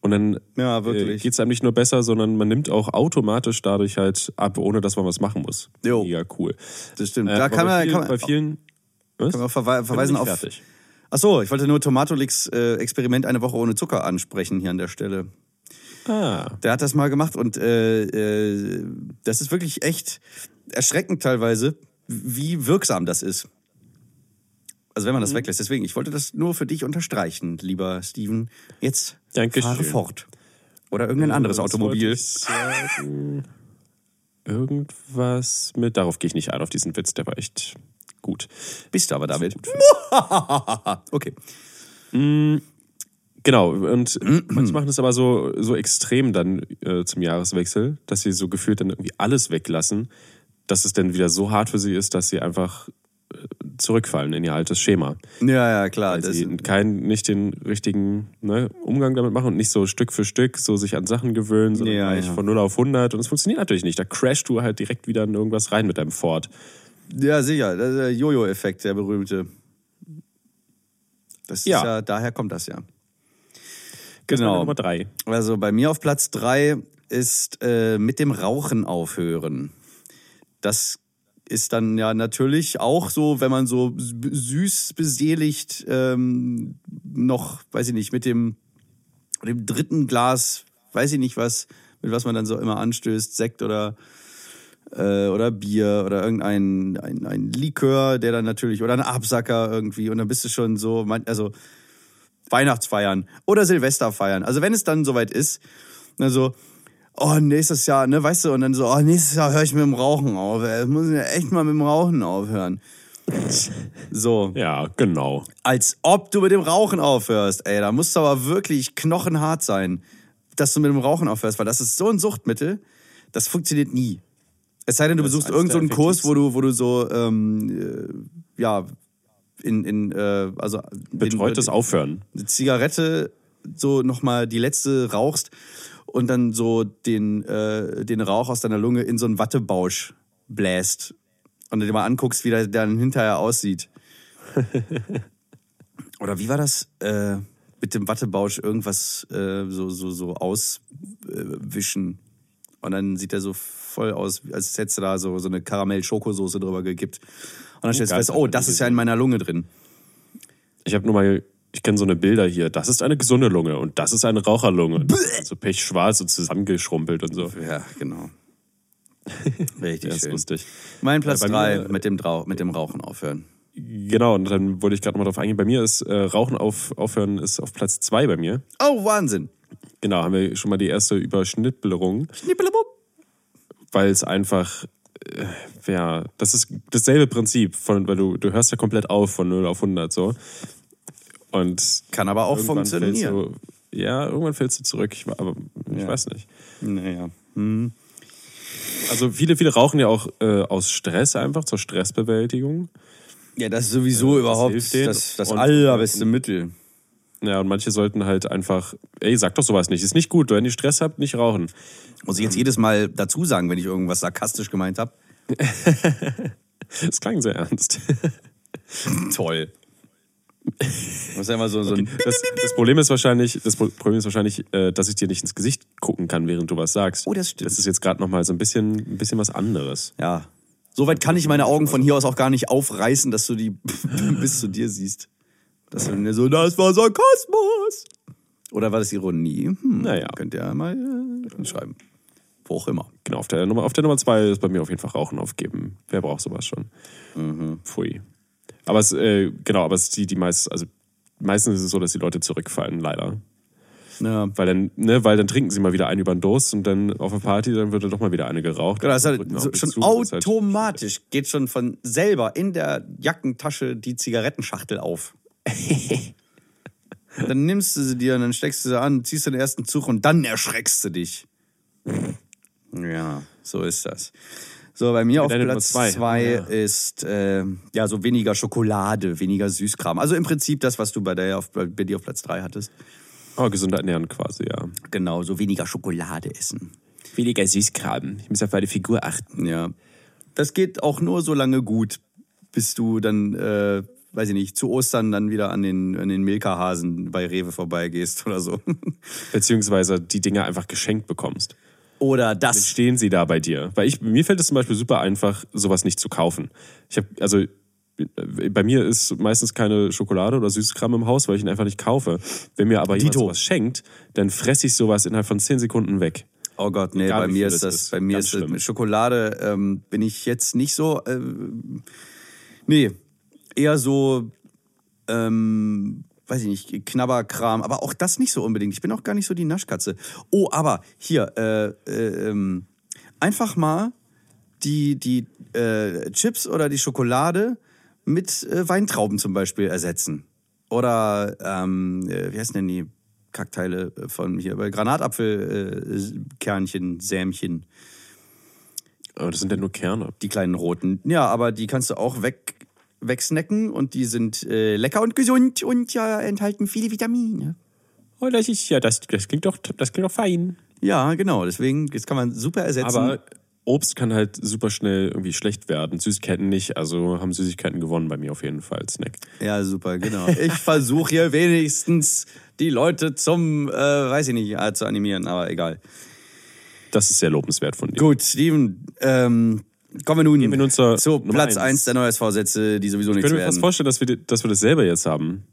Und dann Ja, äh, geht es einem nicht nur besser, sondern man nimmt auch automatisch dadurch halt ab, ohne dass man was machen muss. Jo. Mega cool. Das stimmt. Äh, da kann bei man, vielen, kann man, bei vielen was? kann man verweisen auf. Fertig. Ach so, ich wollte nur Tomatolix äh, Experiment eine Woche ohne Zucker ansprechen hier an der Stelle. Ah, Der hat das mal gemacht und äh, äh, das ist wirklich echt erschreckend teilweise, wie wirksam das ist. Also wenn man das Mhm. weglässt. Deswegen, ich wollte das nur für dich unterstreichen, lieber Steven. Jetzt Dankeschön. fahre fort. Oder irgendein anderes was wollte Automobil. sagen? Irgendwas mit, darauf gehe ich nicht ein, auf diesen Witz, der war echt gut. Bist du aber damit. okay. Genau, und manche machen das aber so, so extrem dann äh, zum Jahreswechsel, dass sie so gefühlt dann irgendwie alles weglassen, dass es dann wieder so hart für sie ist, dass sie einfach äh, zurückfallen in ihr altes Schema. Ja, ja, klar. Weil Das, sie keinen, nicht den richtigen ne, Umgang damit machen und nicht so Stück für Stück so sich an Sachen gewöhnen, sondern Ja, gleich ja. von 0 auf 100 und es funktioniert natürlich nicht. Da crashst du halt direkt wieder in irgendwas rein mit deinem Ford. Ja, sicher. Das ist der Jojo-Effekt, der berühmte. Das ist Ja. ja, daher kommt das ja. Genau. Nummer drei. Also bei mir auf Platz drei ist äh, mit dem Rauchen aufhören. Das ist dann ja natürlich auch so, wenn man so süß beseligt ähm, noch, weiß ich nicht, mit dem, dem dritten Glas, weiß ich nicht was, mit was man dann so immer anstößt, Sekt oder äh, oder Bier oder irgendein ein, ein Likör, der dann natürlich, oder ein Absacker irgendwie und dann bist du schon so, also Weihnachtsfeiern oder Silvesterfeiern. Also wenn es dann soweit ist, dann so, oh, nächstes Jahr, ne, weißt du, und dann so, oh, nächstes Jahr höre ich mit dem Rauchen auf. Ich muss ja echt mal mit dem Rauchen aufhören. So, Ja, genau. als ob du mit dem Rauchen aufhörst, ey, da musst du aber wirklich knochenhart sein, dass du mit dem Rauchen aufhörst, weil das ist so ein Suchtmittel, das funktioniert nie. Es sei denn, du besuchst irgendeinen so Kurs, wo du, wo du so, ähm, äh, ja, in, in äh, also Betreutes den, Aufhören. eine Zigarette so nochmal die letzte rauchst und dann so den, äh, den Rauch aus deiner Lunge in so einen Wattebausch bläst und dir mal anguckst, wie der dann hinterher aussieht. Oder wie war das? Äh, mit dem Wattebausch irgendwas äh, so, so, so auswischen. Und dann sieht er so voll aus, als hättest du da so, so eine Karamell-Schokosoße drüber gekippt. Und dann stellst du fest, oh, das ist ja in meiner Lunge drin. Ich habe nur mal, ich kenne so eine Bilder hier. Das ist eine gesunde Lunge und das ist eine Raucherlunge. So pechschwarz und zusammengeschrumpelt und so. Ja, genau. Richtig Das ist schön. lustig. Mein Platz Äh, bei drei mir- mit dem, mit dem Rauchen aufhören. Genau, und dann wollte ich gerade mal drauf eingehen. Bei mir ist äh, Rauchen auf, aufhören ist auf Platz zwei bei mir. Oh, Wahnsinn. Genau, haben wir schon mal die erste Überschnittbellerung, Schnippelebub. Weil es einfach, äh, ja, das ist dasselbe Prinzip, von, weil du, du hörst ja komplett auf von 0 auf 100 so. Und Kann aber auch funktionieren. Du, ja, irgendwann fällst du zurück, ich, aber ich Ja. weiß nicht. Naja. Also viele, viele rauchen ja auch äh, aus Stress einfach, zur Stressbewältigung. Ja, das ist sowieso das überhaupt das, das Und- allerbeste Mittel. Ja, und manche sollten halt einfach, ey, sag doch sowas nicht, ist nicht gut, wenn ihr Stress habt, nicht rauchen. Muss ich jetzt jedes Mal dazu sagen, wenn ich irgendwas sarkastisch gemeint habe? Das klang sehr ernst. Toll. Das ist ja so, so ein. Das, das Problem ist wahrscheinlich, das Pro- Problem ist wahrscheinlich, äh, dass ich dir nicht ins Gesicht gucken kann, während du was sagst. Oh, das stimmt. Das ist jetzt gerade nochmal so ein bisschen, ein bisschen was anderes. Ja. Soweit kann ich meine Augen von hier aus auch gar nicht aufreißen, dass du die bis zu dir siehst. Du mir so, das war Sarkasmus. Oder war das Ironie? Hm, Naja. Könnt ihr mal äh, schreiben. Wo auch immer. Genau, auf der Nummer, auf der Nummer zwei ist bei mir auf jeden Fall Rauchen aufgeben. Wer braucht sowas schon? Mhm. Pfui. Aber es, äh, genau, aber es ist die, die meist, also meistens ist es so, dass die Leute zurückfallen, leider. Ja. Weil dann, ne, weil dann trinken sie mal wieder einen über den Durst und dann auf der Party, dann wird doch mal wieder eine geraucht. Genau, das ist halt so, schon zu, das ist halt- automatisch. Geht schon von selber in der Jackentasche die Zigarettenschachtel auf. Dann nimmst du sie dir und dann steckst du sie an, ziehst den ersten Zug und dann erschreckst du dich. Ja, so ist das. So, bei mir auf deine Nummer Platz zwei. zwei Ja. ist äh, ja so weniger Schokolade, weniger Süßkram. Also im Prinzip das, was du bei, der auf, bei dir auf Platz drei hattest. Oh, gesünder ernähren quasi, ja. Genau, so weniger Schokolade essen. Weniger Süßkram. Ich muss auf meine Figur achten. Ja. Das geht auch nur so lange gut, bis du dann, äh, weiß ich nicht, zu Ostern dann wieder an den, an den Milka-Hasen bei Rewe vorbeigehst oder so. Beziehungsweise die Dinge einfach geschenkt bekommst. Oder Dann das. stehen sie da bei dir. Weil ich, mir fällt es zum Beispiel super einfach, sowas nicht zu kaufen. Ich habe, also äh, bei mir ist meistens keine Schokolade oder Süßkram im Haus, weil ich ihn einfach nicht kaufe. Wenn mir aber jemand Dito. sowas schenkt, dann fresse ich sowas innerhalb von 10 Sekunden weg. Oh Gott, nee, Egal, bei mir ist das, ist. bei mir Ganz ist das, schlimm. Schokolade ähm, bin ich jetzt nicht so, äh, nee, eher so, ähm, weiß ich nicht, Knabberkram, aber auch das nicht so unbedingt. Ich bin auch gar nicht so die Naschkatze. Oh, aber hier, äh, äh, ähm, einfach mal die, die äh, Chips oder die Schokolade mit äh, Weintrauben zum Beispiel ersetzen. Oder, ähm, äh, wie heißen denn die Kackteile von hier? Granatapfelkernchen, äh, Kernchen, Sämchen, Aber das sind ja nur Kerne. die kleinen roten. Ja, aber die kannst du auch weg, wegsnacken und die sind äh, lecker und gesund und ja, enthalten viele Vitamine. Oh, das ist ja, das, das klingt doch, das klingt doch fein. Ja, genau. Deswegen, das kann man super ersetzen. Aber Obst kann halt super schnell irgendwie schlecht werden. Süßigkeiten nicht, also haben Süßigkeiten gewonnen bei mir auf jeden Fall. Snack. Ja, super, genau. Ich versuche hier wenigstens die Leute zum, äh, weiß ich nicht, äh, zu animieren, aber egal. Das ist sehr lobenswert von dir. Gut, Steven, ähm, kommen wir nun, Gehen wir nun zur zu Nummer Platz eins. 1 der Neujahrsvorsätze, die sowieso Ich nichts könnte mir fast werden. vorstellen, dass wir, dass wir das selber jetzt haben.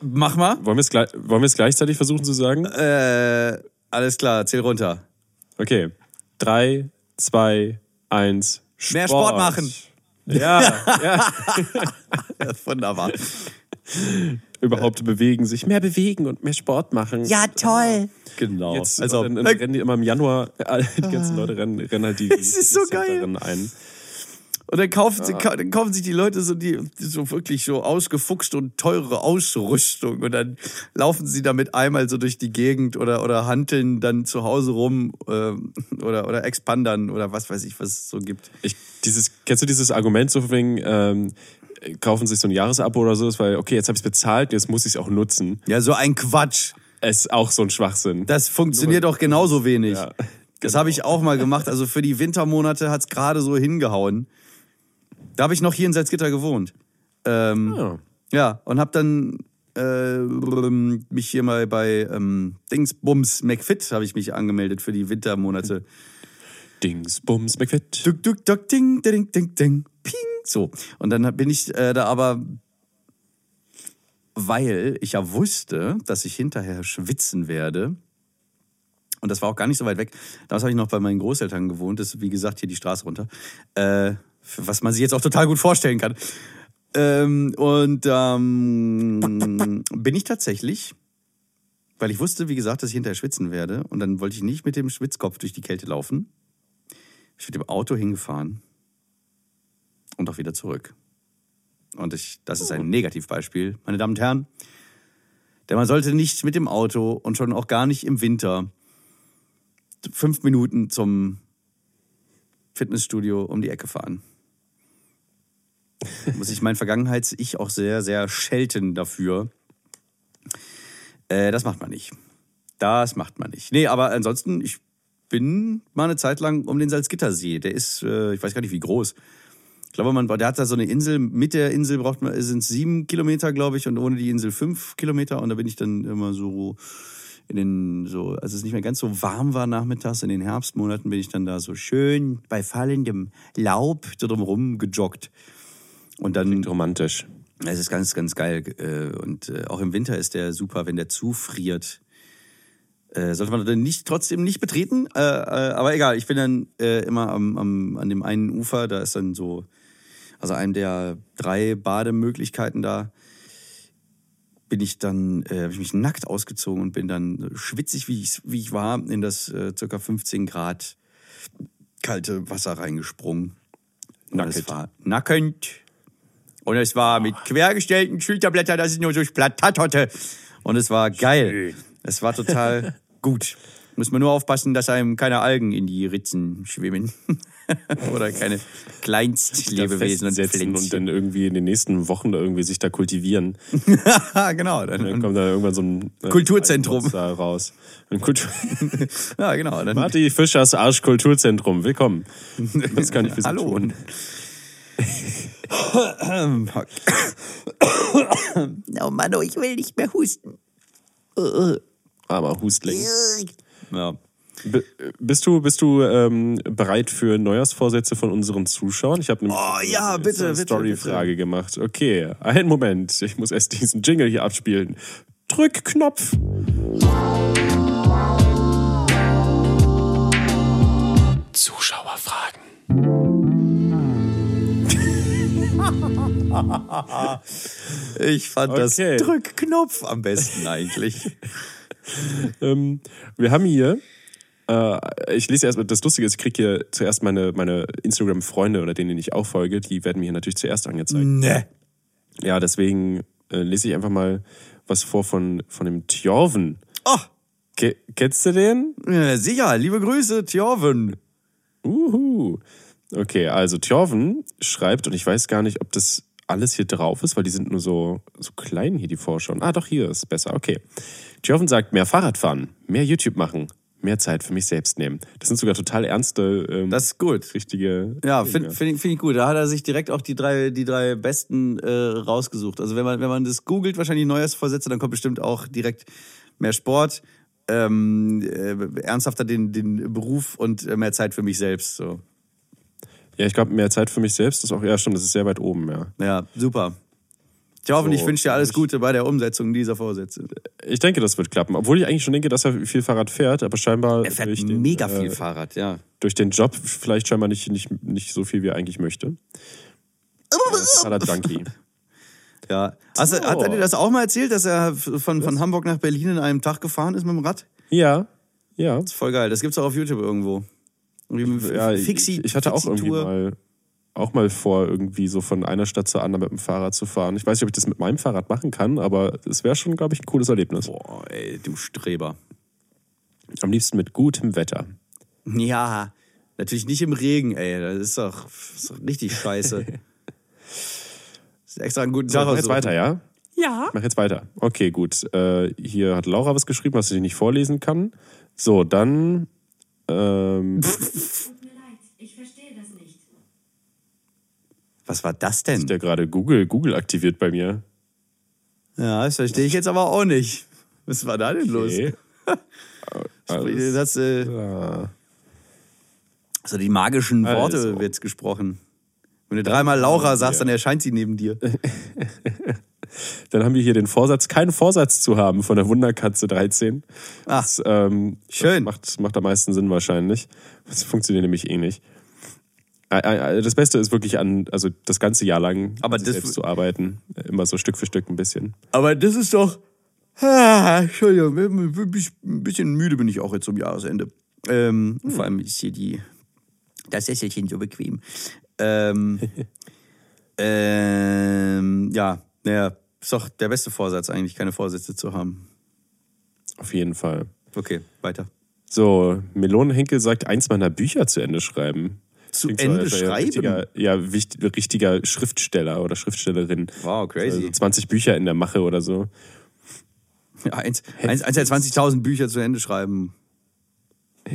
Mach mal. Wollen wir es gleich- wollen wir es gleichzeitig versuchen zu sagen? Äh, alles klar, zähl runter. Okay. Drei, zwei, eins. Sport. Mehr Sport machen. Ja, ja. Ja, wunderbar. Überhaupt bewegen, sich mehr bewegen und mehr Sport machen. toll. Genau. Jetzt also, dann, dann rennen die immer im Januar, äh, die ganzen Leute rennen, rennen halt die, die Es ist so geil. Ein. Und dann kaufen, sie, ka- dann kaufen sich die Leute so die, die so wirklich so ausgefuchst und teure Ausrüstung und dann laufen sie damit einmal so durch die Gegend oder, oder hanteln dann zu Hause rum ähm, oder, oder expandern oder was weiß ich, was es so gibt. Ich, dieses, kennst du dieses Argument so von wegen, ähm, kaufen sich so ein Jahresabo oder so, weil, okay, jetzt habe ich es bezahlt, jetzt muss ich es auch nutzen. Ja, so ein Quatsch. Ist auch so ein Schwachsinn. Das funktioniert doch genauso wenig. Ja, Das habe ich auch mal gemacht. Also für die Wintermonate hat's gerade so hingehauen. Da habe ich noch hier in Salzgitter gewohnt. Ähm, ja. Ja, und hab dann äh, mich hier mal bei ähm, Dingsbums McFit habe ich mich angemeldet für die Wintermonate. Dings, Bums, McFit. Duck, duck, duck, ding, ding, ding, ding, ping. So. Und dann bin ich äh, da aber, weil ich ja wusste, dass ich hinterher schwitzen werde. Und das war auch gar nicht so weit weg. Damals habe ich noch bei meinen Großeltern gewohnt. Das ist, wie gesagt, hier die Straße runter. Äh, was man sich jetzt auch total gut vorstellen kann. Ähm, und ähm, bin ich tatsächlich weil ich wusste, wie gesagt, dass ich hinterher schwitzen werde. Und dann wollte ich nicht mit dem Schwitzkopf durch die Kälte laufen. Ich bin mit dem Auto hingefahren und auch wieder zurück. Und ich, das ist ein Negativbeispiel, meine Damen und Herren. Denn man sollte nicht mit dem Auto und schon auch gar nicht im Winter fünf Minuten zum Fitnessstudio um die Ecke fahren. Muss ich mein Vergangenheits-Ich auch sehr, sehr schelten dafür. Äh, das macht man nicht. Das macht man nicht. Nee, aber ansonsten, ich bin mal eine Zeit lang um den Salzgittersee. Der ist, äh, ich weiß gar nicht wie groß. Ich glaube, man, der hat da so eine Insel. Mit der Insel braucht man, sind es sieben Kilometer, glaube ich, und ohne die Insel fünf Kilometer. Und da bin ich dann immer so in den, so, als es nicht mehr ganz so warm war nachmittags, in den Herbstmonaten bin ich dann da so schön bei fallendem Laub drumherum gejoggt. Und dann Klingt romantisch. es ist ganz, ganz geil. äh, Und äh, auch im Winter ist der super, wenn der zufriert. Äh, sollte man dann nicht trotzdem nicht betreten. Aber egal, ich bin dann immer am, am, an dem einen Ufer, da ist dann so, also einem der drei Bademöglichkeiten da, bin ich dann, äh, habe ich mich nackt ausgezogen und bin dann schwitzig, wie ich, wie ich war, in das äh, circa 15 Grad kalte Wasser reingesprungen. Und es Nackend. war nackend. Und es war mit quergestellten Schulterblättern, dass ich nur so Platt hatte. Und es war geil. Es war total gut. Muss man nur aufpassen, dass einem keine Algen in die Ritzen schwimmen. Oder keine Kleinstlebewesen und festsetzen und Pflänzchen. dann irgendwie in den nächsten Wochen da irgendwie sich da kultivieren. genau. Dann, Dann kommt da irgendwann so ein äh, Kulturzentrum. Monster raus. Ein Kultur ja, genau. Dann, Marty Fischers Arsch Kulturzentrum. Willkommen. Was kann ich für Sie Hallo. tun? Oh Mann, oh, ich will nicht mehr husten. Armer Hustling. Ja. B bist du, bist du ähm, bereit für Neujahrsvorsätze von unseren Zuschauern? Ich habe nämlich Oh, ja, eine bitte, bitte, Story-Frage gemacht. Okay, einen Moment. Ich muss erst diesen Jingle hier abspielen. Drück Knopf. Zuschauerfragen. Ich fand Okay. das Drückknopf am besten eigentlich. Ähm, wir haben hier, äh, ich lese erstmal, das Lustige ist, ich kriege hier zuerst meine, meine Instagram-Freunde oder denen ich auch folge, die werden mir hier natürlich zuerst angezeigt. ne. Ja, deswegen äh, lese ich einfach mal was vor von, von dem Tjorven. Oh, Ke kennst du den? ja, sicher. Liebe Grüße, Tjorven. Uhu. Okay, also Tjorven schreibt, und ich weiß gar nicht, ob das alles hier drauf ist, weil die sind nur so, so klein hier, die Vorschauen. Ah, doch, hier ist besser. Okay. Tjorven sagt, mehr Fahrrad fahren, mehr YouTube machen, mehr Zeit für mich selbst nehmen. Das sind sogar total ernste, ähm, Das ist gut. richtige. Ja, finde find, find ich gut. Da hat er sich direkt auch die drei, die drei besten äh, rausgesucht. Also wenn man, wenn man das googelt, wahrscheinlich Neujahrsvorsätze, dann kommt bestimmt auch direkt mehr Sport, ähm, äh, ernsthafter den, den Beruf und äh, mehr Zeit für mich selbst. So. Ja, ich glaube, mehr Zeit für mich selbst ist auch, ja, stimmt, das ist sehr weit oben, ja. Ja, super. Ich hoffe, So, ich wünsche dir alles Gute bei der Umsetzung dieser Vorsätze. Ich denke, das wird klappen. Obwohl ich eigentlich schon denke, dass er viel Fahrrad fährt, aber scheinbar Er fährt durch den, mega äh, viel Fahrrad, ja. durch den Job vielleicht scheinbar nicht, nicht, nicht so viel, wie er eigentlich möchte. Äh, Fahrrad-Junkie. ja. Hast, du- So. Hat er dir das auch mal erzählt, dass er von, von Hamburg nach Berlin in einem Tag gefahren ist mit dem Rad? Ja, ja. ist voll geil. Das gibt's auch auf YouTube irgendwo. Ja Fixi, ich, ich hatte auch irgendwie Fixi-Tour. mal, auch mal vor, irgendwie so von einer Stadt zur anderen mit dem Fahrrad zu fahren. Ich weiß nicht, ob ich das mit meinem Fahrrad machen kann, aber es wäre schon, glaube ich, ein cooles Erlebnis. Boah, ey, du Streber. Am liebsten mit gutem Wetter. Ja, natürlich nicht im Regen, ey. Das ist doch, das ist doch richtig scheiße. Das ist extra einen guten So, Tag mach jetzt weiter, ja? Ja. Ich mach jetzt weiter. Okay, gut. Äh, hier hat Laura was geschrieben, was ich nicht vorlesen kann. So, dann. Ähm, Tut mir leid, ich verstehe das nicht. Was war das denn? der gerade Google, Google aktiviert bei mir. Ja, das verstehe ich jetzt aber auch nicht. Was war da denn los? Okay. Alles Das, äh, klar. so die magischen Worte Also. wird's gesprochen. Wenn du dreimal Laura sagst, ja. dann erscheint sie neben dir. Dann haben wir hier den Vorsatz, keinen Vorsatz zu haben von der Wunderkatze 13. Ah, Das, ähm, schön. Macht, macht am meisten Sinn wahrscheinlich. Das funktioniert nämlich eh nicht. Das Beste ist wirklich an, also das ganze Jahr lang Aber das- selbst zu arbeiten. Immer so Stück für Stück ein bisschen. Aber das ist doch, Ah, Entschuldigung, ein bisschen müde bin ich auch jetzt zum Jahresende. Ähm, Vor allem ist hier die, das Sesselchen so bequem. Ähm, ähm, ja, naja, ist doch der beste Vorsatz eigentlich, keine Vorsätze zu haben. Auf jeden Fall. Okay, weiter. So, Melonenhenkel sagt, eins meiner Bücher zu Ende schreiben. Zu Klingt Ende als wäre er schreiben? Richtiger, ja, wicht, richtiger Schriftsteller oder Schriftstellerin. Wow, crazy. Also 20 Bücher in der Mache oder so. Ja, eins, eins, eins der 20.000 Bücher zu Ende schreiben.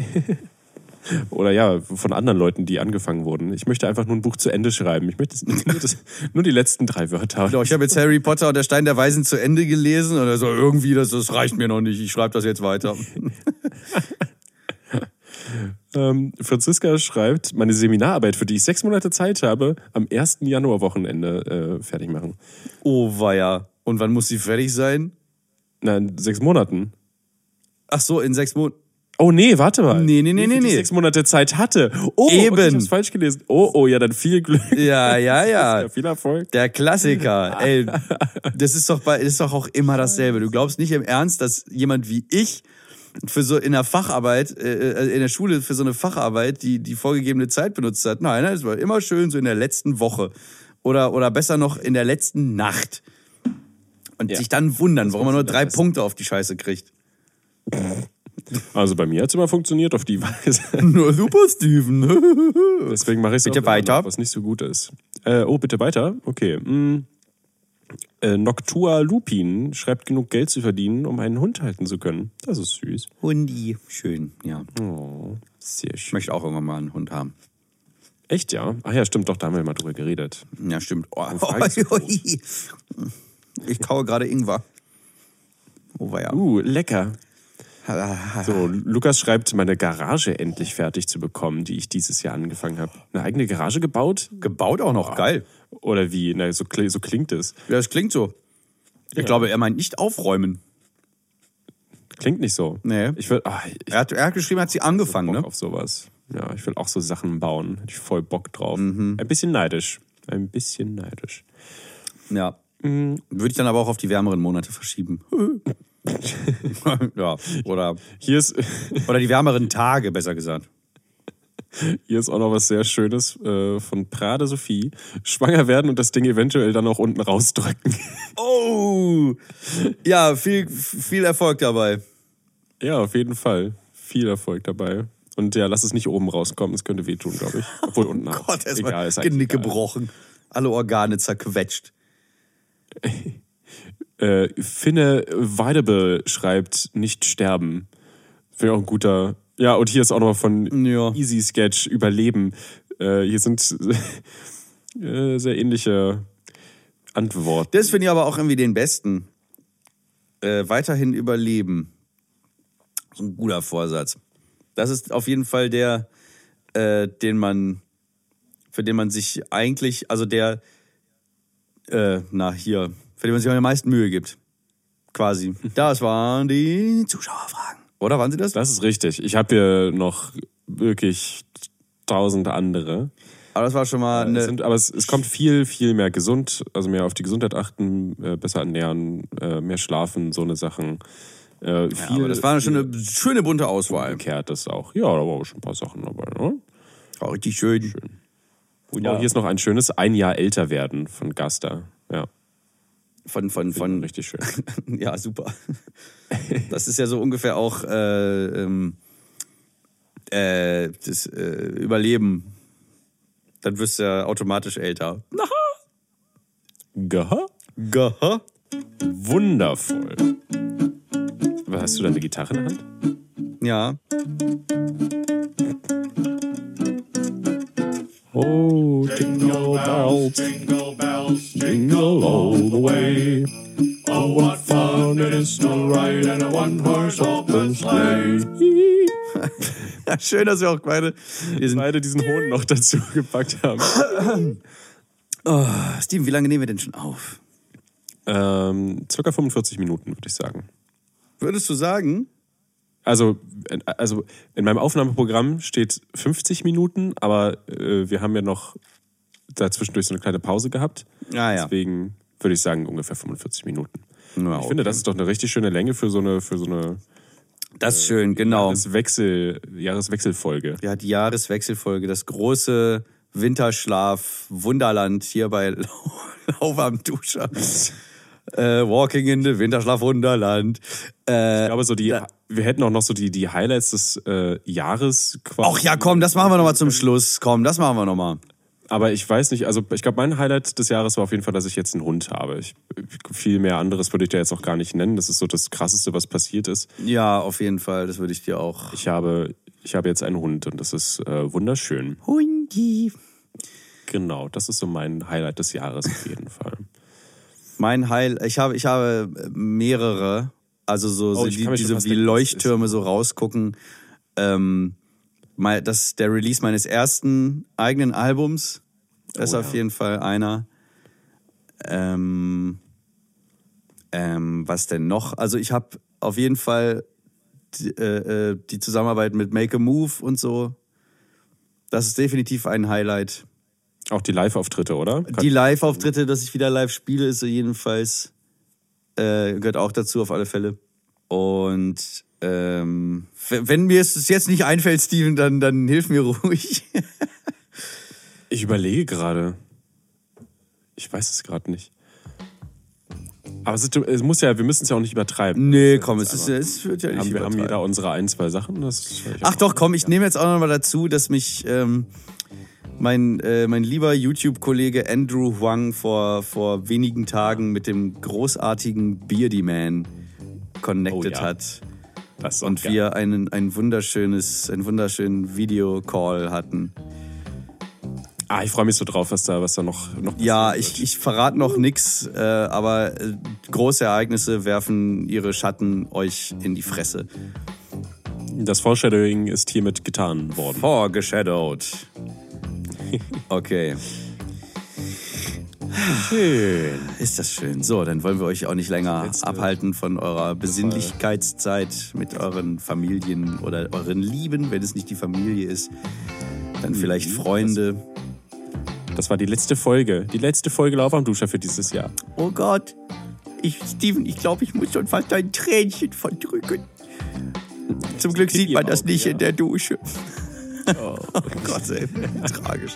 Oder ja, von anderen Leuten, die angefangen wurden. Ich möchte einfach nur ein Buch zu Ende schreiben. Ich möchte nur, das, nur die letzten drei Wörter. Doch, ich habe jetzt Harry Potter und der Stein der Weisen zu Ende gelesen und er so, irgendwie, das, das reicht mir noch nicht, ich schreibe das jetzt weiter. Ähm, Franziska schreibt, meine Seminararbeit, für die ich sechs Monate Zeit habe, am 1. Januarwochenende äh, fertig machen. Oh, weia. Und wann muss sie fertig sein? Na, in sechs Monaten. Ach so, in sechs Monaten. Oh nee, warte mal. Nee, nee, nee, nee, nee. sechs Monate Zeit hatte. Oh, Eben. okay, ich hab's falsch gelesen. Oh, oh, ja, dann viel Glück. Ja, ja, ja. Ja, viel Erfolg. Der Klassiker. Ey, das ist doch bei, das ist doch auch immer dasselbe. Du glaubst nicht im Ernst, dass jemand wie ich für so in der Facharbeit, äh, in der Schule für so eine Facharbeit, die die vorgegebene Zeit benutzt hat. Nein, nein, es war immer schön so in der letzten Woche. Oder, oder besser noch in der letzten Nacht. Und Ja. sich dann wundern, warum man nur drei besser. Punkte auf die Scheiße kriegt. Also bei mir hat's immer funktioniert auf die Weise. Nur super, Steven. Deswegen mache ich Bitte weiter. was nicht so gut ist. Äh, oh, bitte weiter. Okay. Mm. Äh, Noctua Lupin schreibt genug Geld zu verdienen, um einen Hund halten zu können. Das ist süß. Hundi. Schön, ja. Oh, sehr Ich schön. möchte auch irgendwann mal einen Hund haben. Echt, ja? Ach ja, stimmt, doch, da haben wir mal drüber geredet. Ja, stimmt. Oh. Ich kaue gerade Ingwer. Oh, ja. Uh, lecker. So, Lukas schreibt, meine Garage endlich fertig zu bekommen, die ich dieses Jahr angefangen habe. Eine eigene Garage gebaut? Gebaut auch noch, geil. Oder wie? Na, so, so klingt es. Ja, das klingt so. Ich glaube, er meint nicht aufräumen. Klingt nicht so. Nee. Ich will, ah, ich Er hat, er hat geschrieben, er hat sie angefangen, Bock ne? auf sowas. Ja, ich will auch so Sachen bauen. Hätte ich voll Bock drauf. Mhm. Ein bisschen neidisch. Ein bisschen neidisch. Ja. Würde ich dann aber auch auf die wärmeren Monate verschieben. ja, oder, Hier ist, oder die wärmeren Tage, besser gesagt. Hier ist auch noch was sehr Schönes äh, von Prade Sophie. Schwanger werden und das Ding eventuell dann auch unten rausdrücken. Oh! Ja, viel, viel Erfolg dabei. ja, auf jeden Fall. Viel Erfolg dabei. Und ja, lass es nicht oben rauskommen, es könnte wehtun, glaube ich. Obwohl unten. Oh Gott, erstmal Genick gebrochen. Alle Organe zerquetscht. Äh, Finne Weidebe schreibt, nicht sterben. Finde ich auch ein guter. Ja, und hier ist auch noch von Ja. Easy Sketch Überleben. Äh, hier sind äh, sehr ähnliche Antworten. Das finde ich aber auch irgendwie den besten. Äh, weiterhin überleben. So ein guter Vorsatz. Das ist auf jeden Fall der, äh, den man, für den man sich eigentlich, also der, äh, na hier, für den man sich am meisten Mühe gibt. Quasi. Das waren die Zuschauerfragen. Oder waren sie das? Das ist richtig. Ich habe hier noch wirklich tausend andere. Aber das war schon mal Es eine. sind, aber es, es kommt viel, viel mehr gesund, also mehr auf die Gesundheit achten, äh, besser ernähren, äh, mehr schlafen, so eine Sachen. Äh, Ja, viel, aber das war schon eine schöne bunte Auswahl. Umgekehrtes auch. Ja, da waren auch schon ein paar Sachen dabei. Ne? War richtig schön. Oh, hier ist noch ein schönes Ein Jahr älter werden von Gasta. Ja, Von, von, von von, richtig schön. Ja, super. Das ist ja so ungefähr auch äh, ähm, äh, das äh, Überleben. Dann wirst du ja automatisch älter. Geha? Gaha? Wundervoll. Hast du da eine Gitarre in der Hand? Ja. Oh, jingle bells, Jingle bells, jingle all the way. oh what fun it is to ride in a one-horse open sleigh. ja. Schön, dass wir auch beide. Wir sind, Beide diesen Hohn noch dazu gepackt haben. oh, Steven, wie lange nehmen wir denn schon auf? Ähm, circa 45 Minuten, würde ich sagen. Würdest du sagen? Also, äh, also in meinem Aufnahmeprogramm steht 50 Minuten, aber äh, wir haben ja noch dazwischendurch so eine kleine Pause gehabt. Ah, ja. Deswegen würde ich sagen ungefähr 45 Minuten. Ja, Ich finde, das ist doch eine richtig schöne Länge für so eine, für so eine das ist schön, genau. Jahreswechsel, Jahreswechselfolge. Ja, die Jahreswechselfolge, das große Winterschlaf Wunderland hier bei Lau- Lauwarm Duscher. Äh, Walking in the Winterschlaf Wunderland. Äh, Ich glaube, so die, wir hätten auch noch so die, die Highlights des äh, Jahres quasi. ach ja, komm, das machen wir nochmal zum Schluss. Komm, das machen wir nochmal. Aber ich weiß nicht, also ich glaube, mein Highlight des Jahres war auf jeden Fall, dass ich jetzt einen Hund habe. Ich, viel mehr anderes würde ich da jetzt auch gar nicht nennen. Das ist so das Krasseste, was passiert ist. Ja, auf jeden Fall, das würde ich dir auch. Ich habe, ich habe jetzt einen Hund und das ist äh, wunderschön. Hundi. Genau, das ist so mein Highlight des Jahres auf jeden Fall. Mein Heil, ich habe, ich habe mehrere, also so, Oh, so die, kann mir die schon so fast wie Leuchttürme so rausgucken. Ähm, mal, das ist der Release meines ersten eigenen Albums. Das ist Oh, auf ja. jeden Fall einer. Ähm, ähm, was denn noch? Also ich habe auf jeden Fall die, äh, äh, die Zusammenarbeit mit Make a Move und so. Das ist definitiv ein Highlight. Auch die Live-Auftritte, oder? Die Live-Auftritte, dass ich wieder live spiele, ist so jedenfalls, äh, gehört auch dazu auf alle Fälle. Und ähm, wenn mir es jetzt nicht einfällt, Steven, dann, dann hilf mir ruhig. Ich überlege gerade. Ich weiß es gerade nicht. Aber es, ist, es muss ja, wir müssen es ja auch nicht übertreiben. nee, komm, es, ist, es wird ja nicht haben, wir haben jeder unsere ein, zwei Sachen. Ach doch, komm, ich nehme jetzt auch noch mal dazu, dass mich ähm, mein, äh, mein lieber YouTube-Kollege Andrew Huang vor, vor wenigen Tagen mit dem großartigen Beardy Man connected Oh ja. hat. Das und geil. wir einen, ein wunderschönes, einen wunderschönen Videocall hatten. Ah, ich freue mich so drauf, was da, was da noch, noch Ja, ich, ich verrate noch nix, äh, aber äh, große Ereignisse werfen ihre Schatten euch in die Fresse. Das Foreshadowing ist hiermit getan worden. Vorgeshadowed. Okay. Schön. Ist das schön. So, dann wollen wir euch auch nicht länger Letzte- abhalten von eurer Besinnlichkeitszeit mit euren Familien oder euren Lieben, wenn es nicht die Familie ist. Dann vielleicht Freunde. Das war die letzte Folge. Die letzte Folge Lauf am Duscher für dieses Jahr. Oh Gott. Ich, Steven, ich glaube, ich muss schon fast ein Tränchen verdrücken. Zum Glück sieht man das nicht in der Dusche. Oh Gott, ey. Tragisch.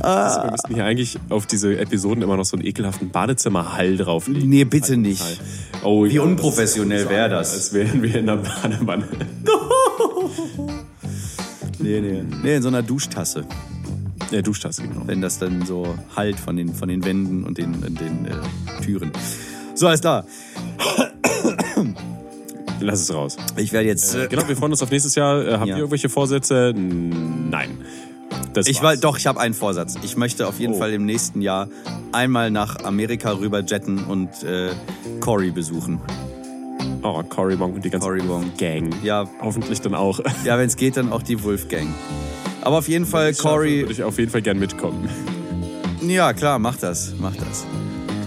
Also wir müssten hier eigentlich auf diese Episoden immer noch so einen ekelhaften Badezimmerhall drauflegen. Nee, bitte nicht. Oh, Wie ja, unprofessionell wäre das? Als wären wir in der Badewanne. Nee, nee. Nee, in so einer Duschtasse. Ja, Duschtasse, genau. Wenn das dann so halt von den, von den Wänden und den, den äh, Türen. So, alles da. Lass es raus. Ich werde jetzt. Äh, genau, wir freuen uns auf nächstes Jahr. Äh, habt Ja. ihr irgendwelche Vorsätze? Nein. Das Ich war, doch, ich habe einen Vorsatz. Ich möchte auf jeden Oh. Fall im nächsten Jahr einmal nach Amerika rüber jetten und äh, Cory besuchen. Oh, Cory Monk und die ganze. Gang. Ja, Hoffentlich dann auch. ja wenn es geht, dann auch die Wolfgang. Aber auf jeden Fall, Cory. Würde ich auf jeden Fall gern mitkommen. Ja, klar, mach das. Mach das.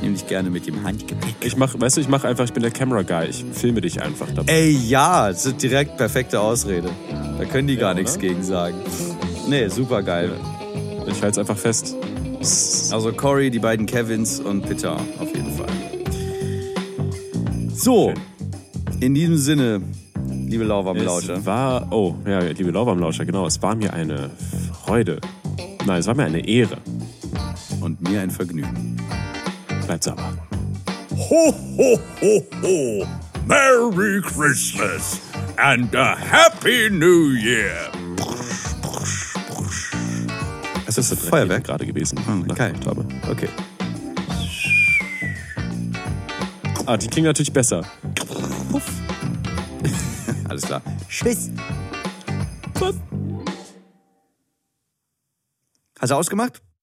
Ich nehme dich gerne mit dem Handgepäck. Ich mach, weißt du, ich mache einfach, ich bin der Camera Guy. Ich filme dich einfach dabei. Ey, ja, das ist direkt perfekte Ausrede. Da können die gar oder? nichts gegen sagen. Nee, super geil. Ich halte es einfach fest. Also Cory, die beiden Kevins und Peter auf jeden Fall. So, in diesem Sinne, liebe Lauwarmlauscher. Es war, oh, ja, liebe Lauwarmlauscher, genau, es war mir eine Freude. Nein, es war mir eine Ehre. Und mir ein Vergnügen. Bleibt sauber. Ho, ho, ho, ho. Merry Christmas and a Happy New Year. Das ist das Drei Feuerwerk. gerade gewesen. Hm, geil. habe. Okay. Ah, die klingen natürlich besser. Alles klar. Tschüss. Hast du ausgemacht?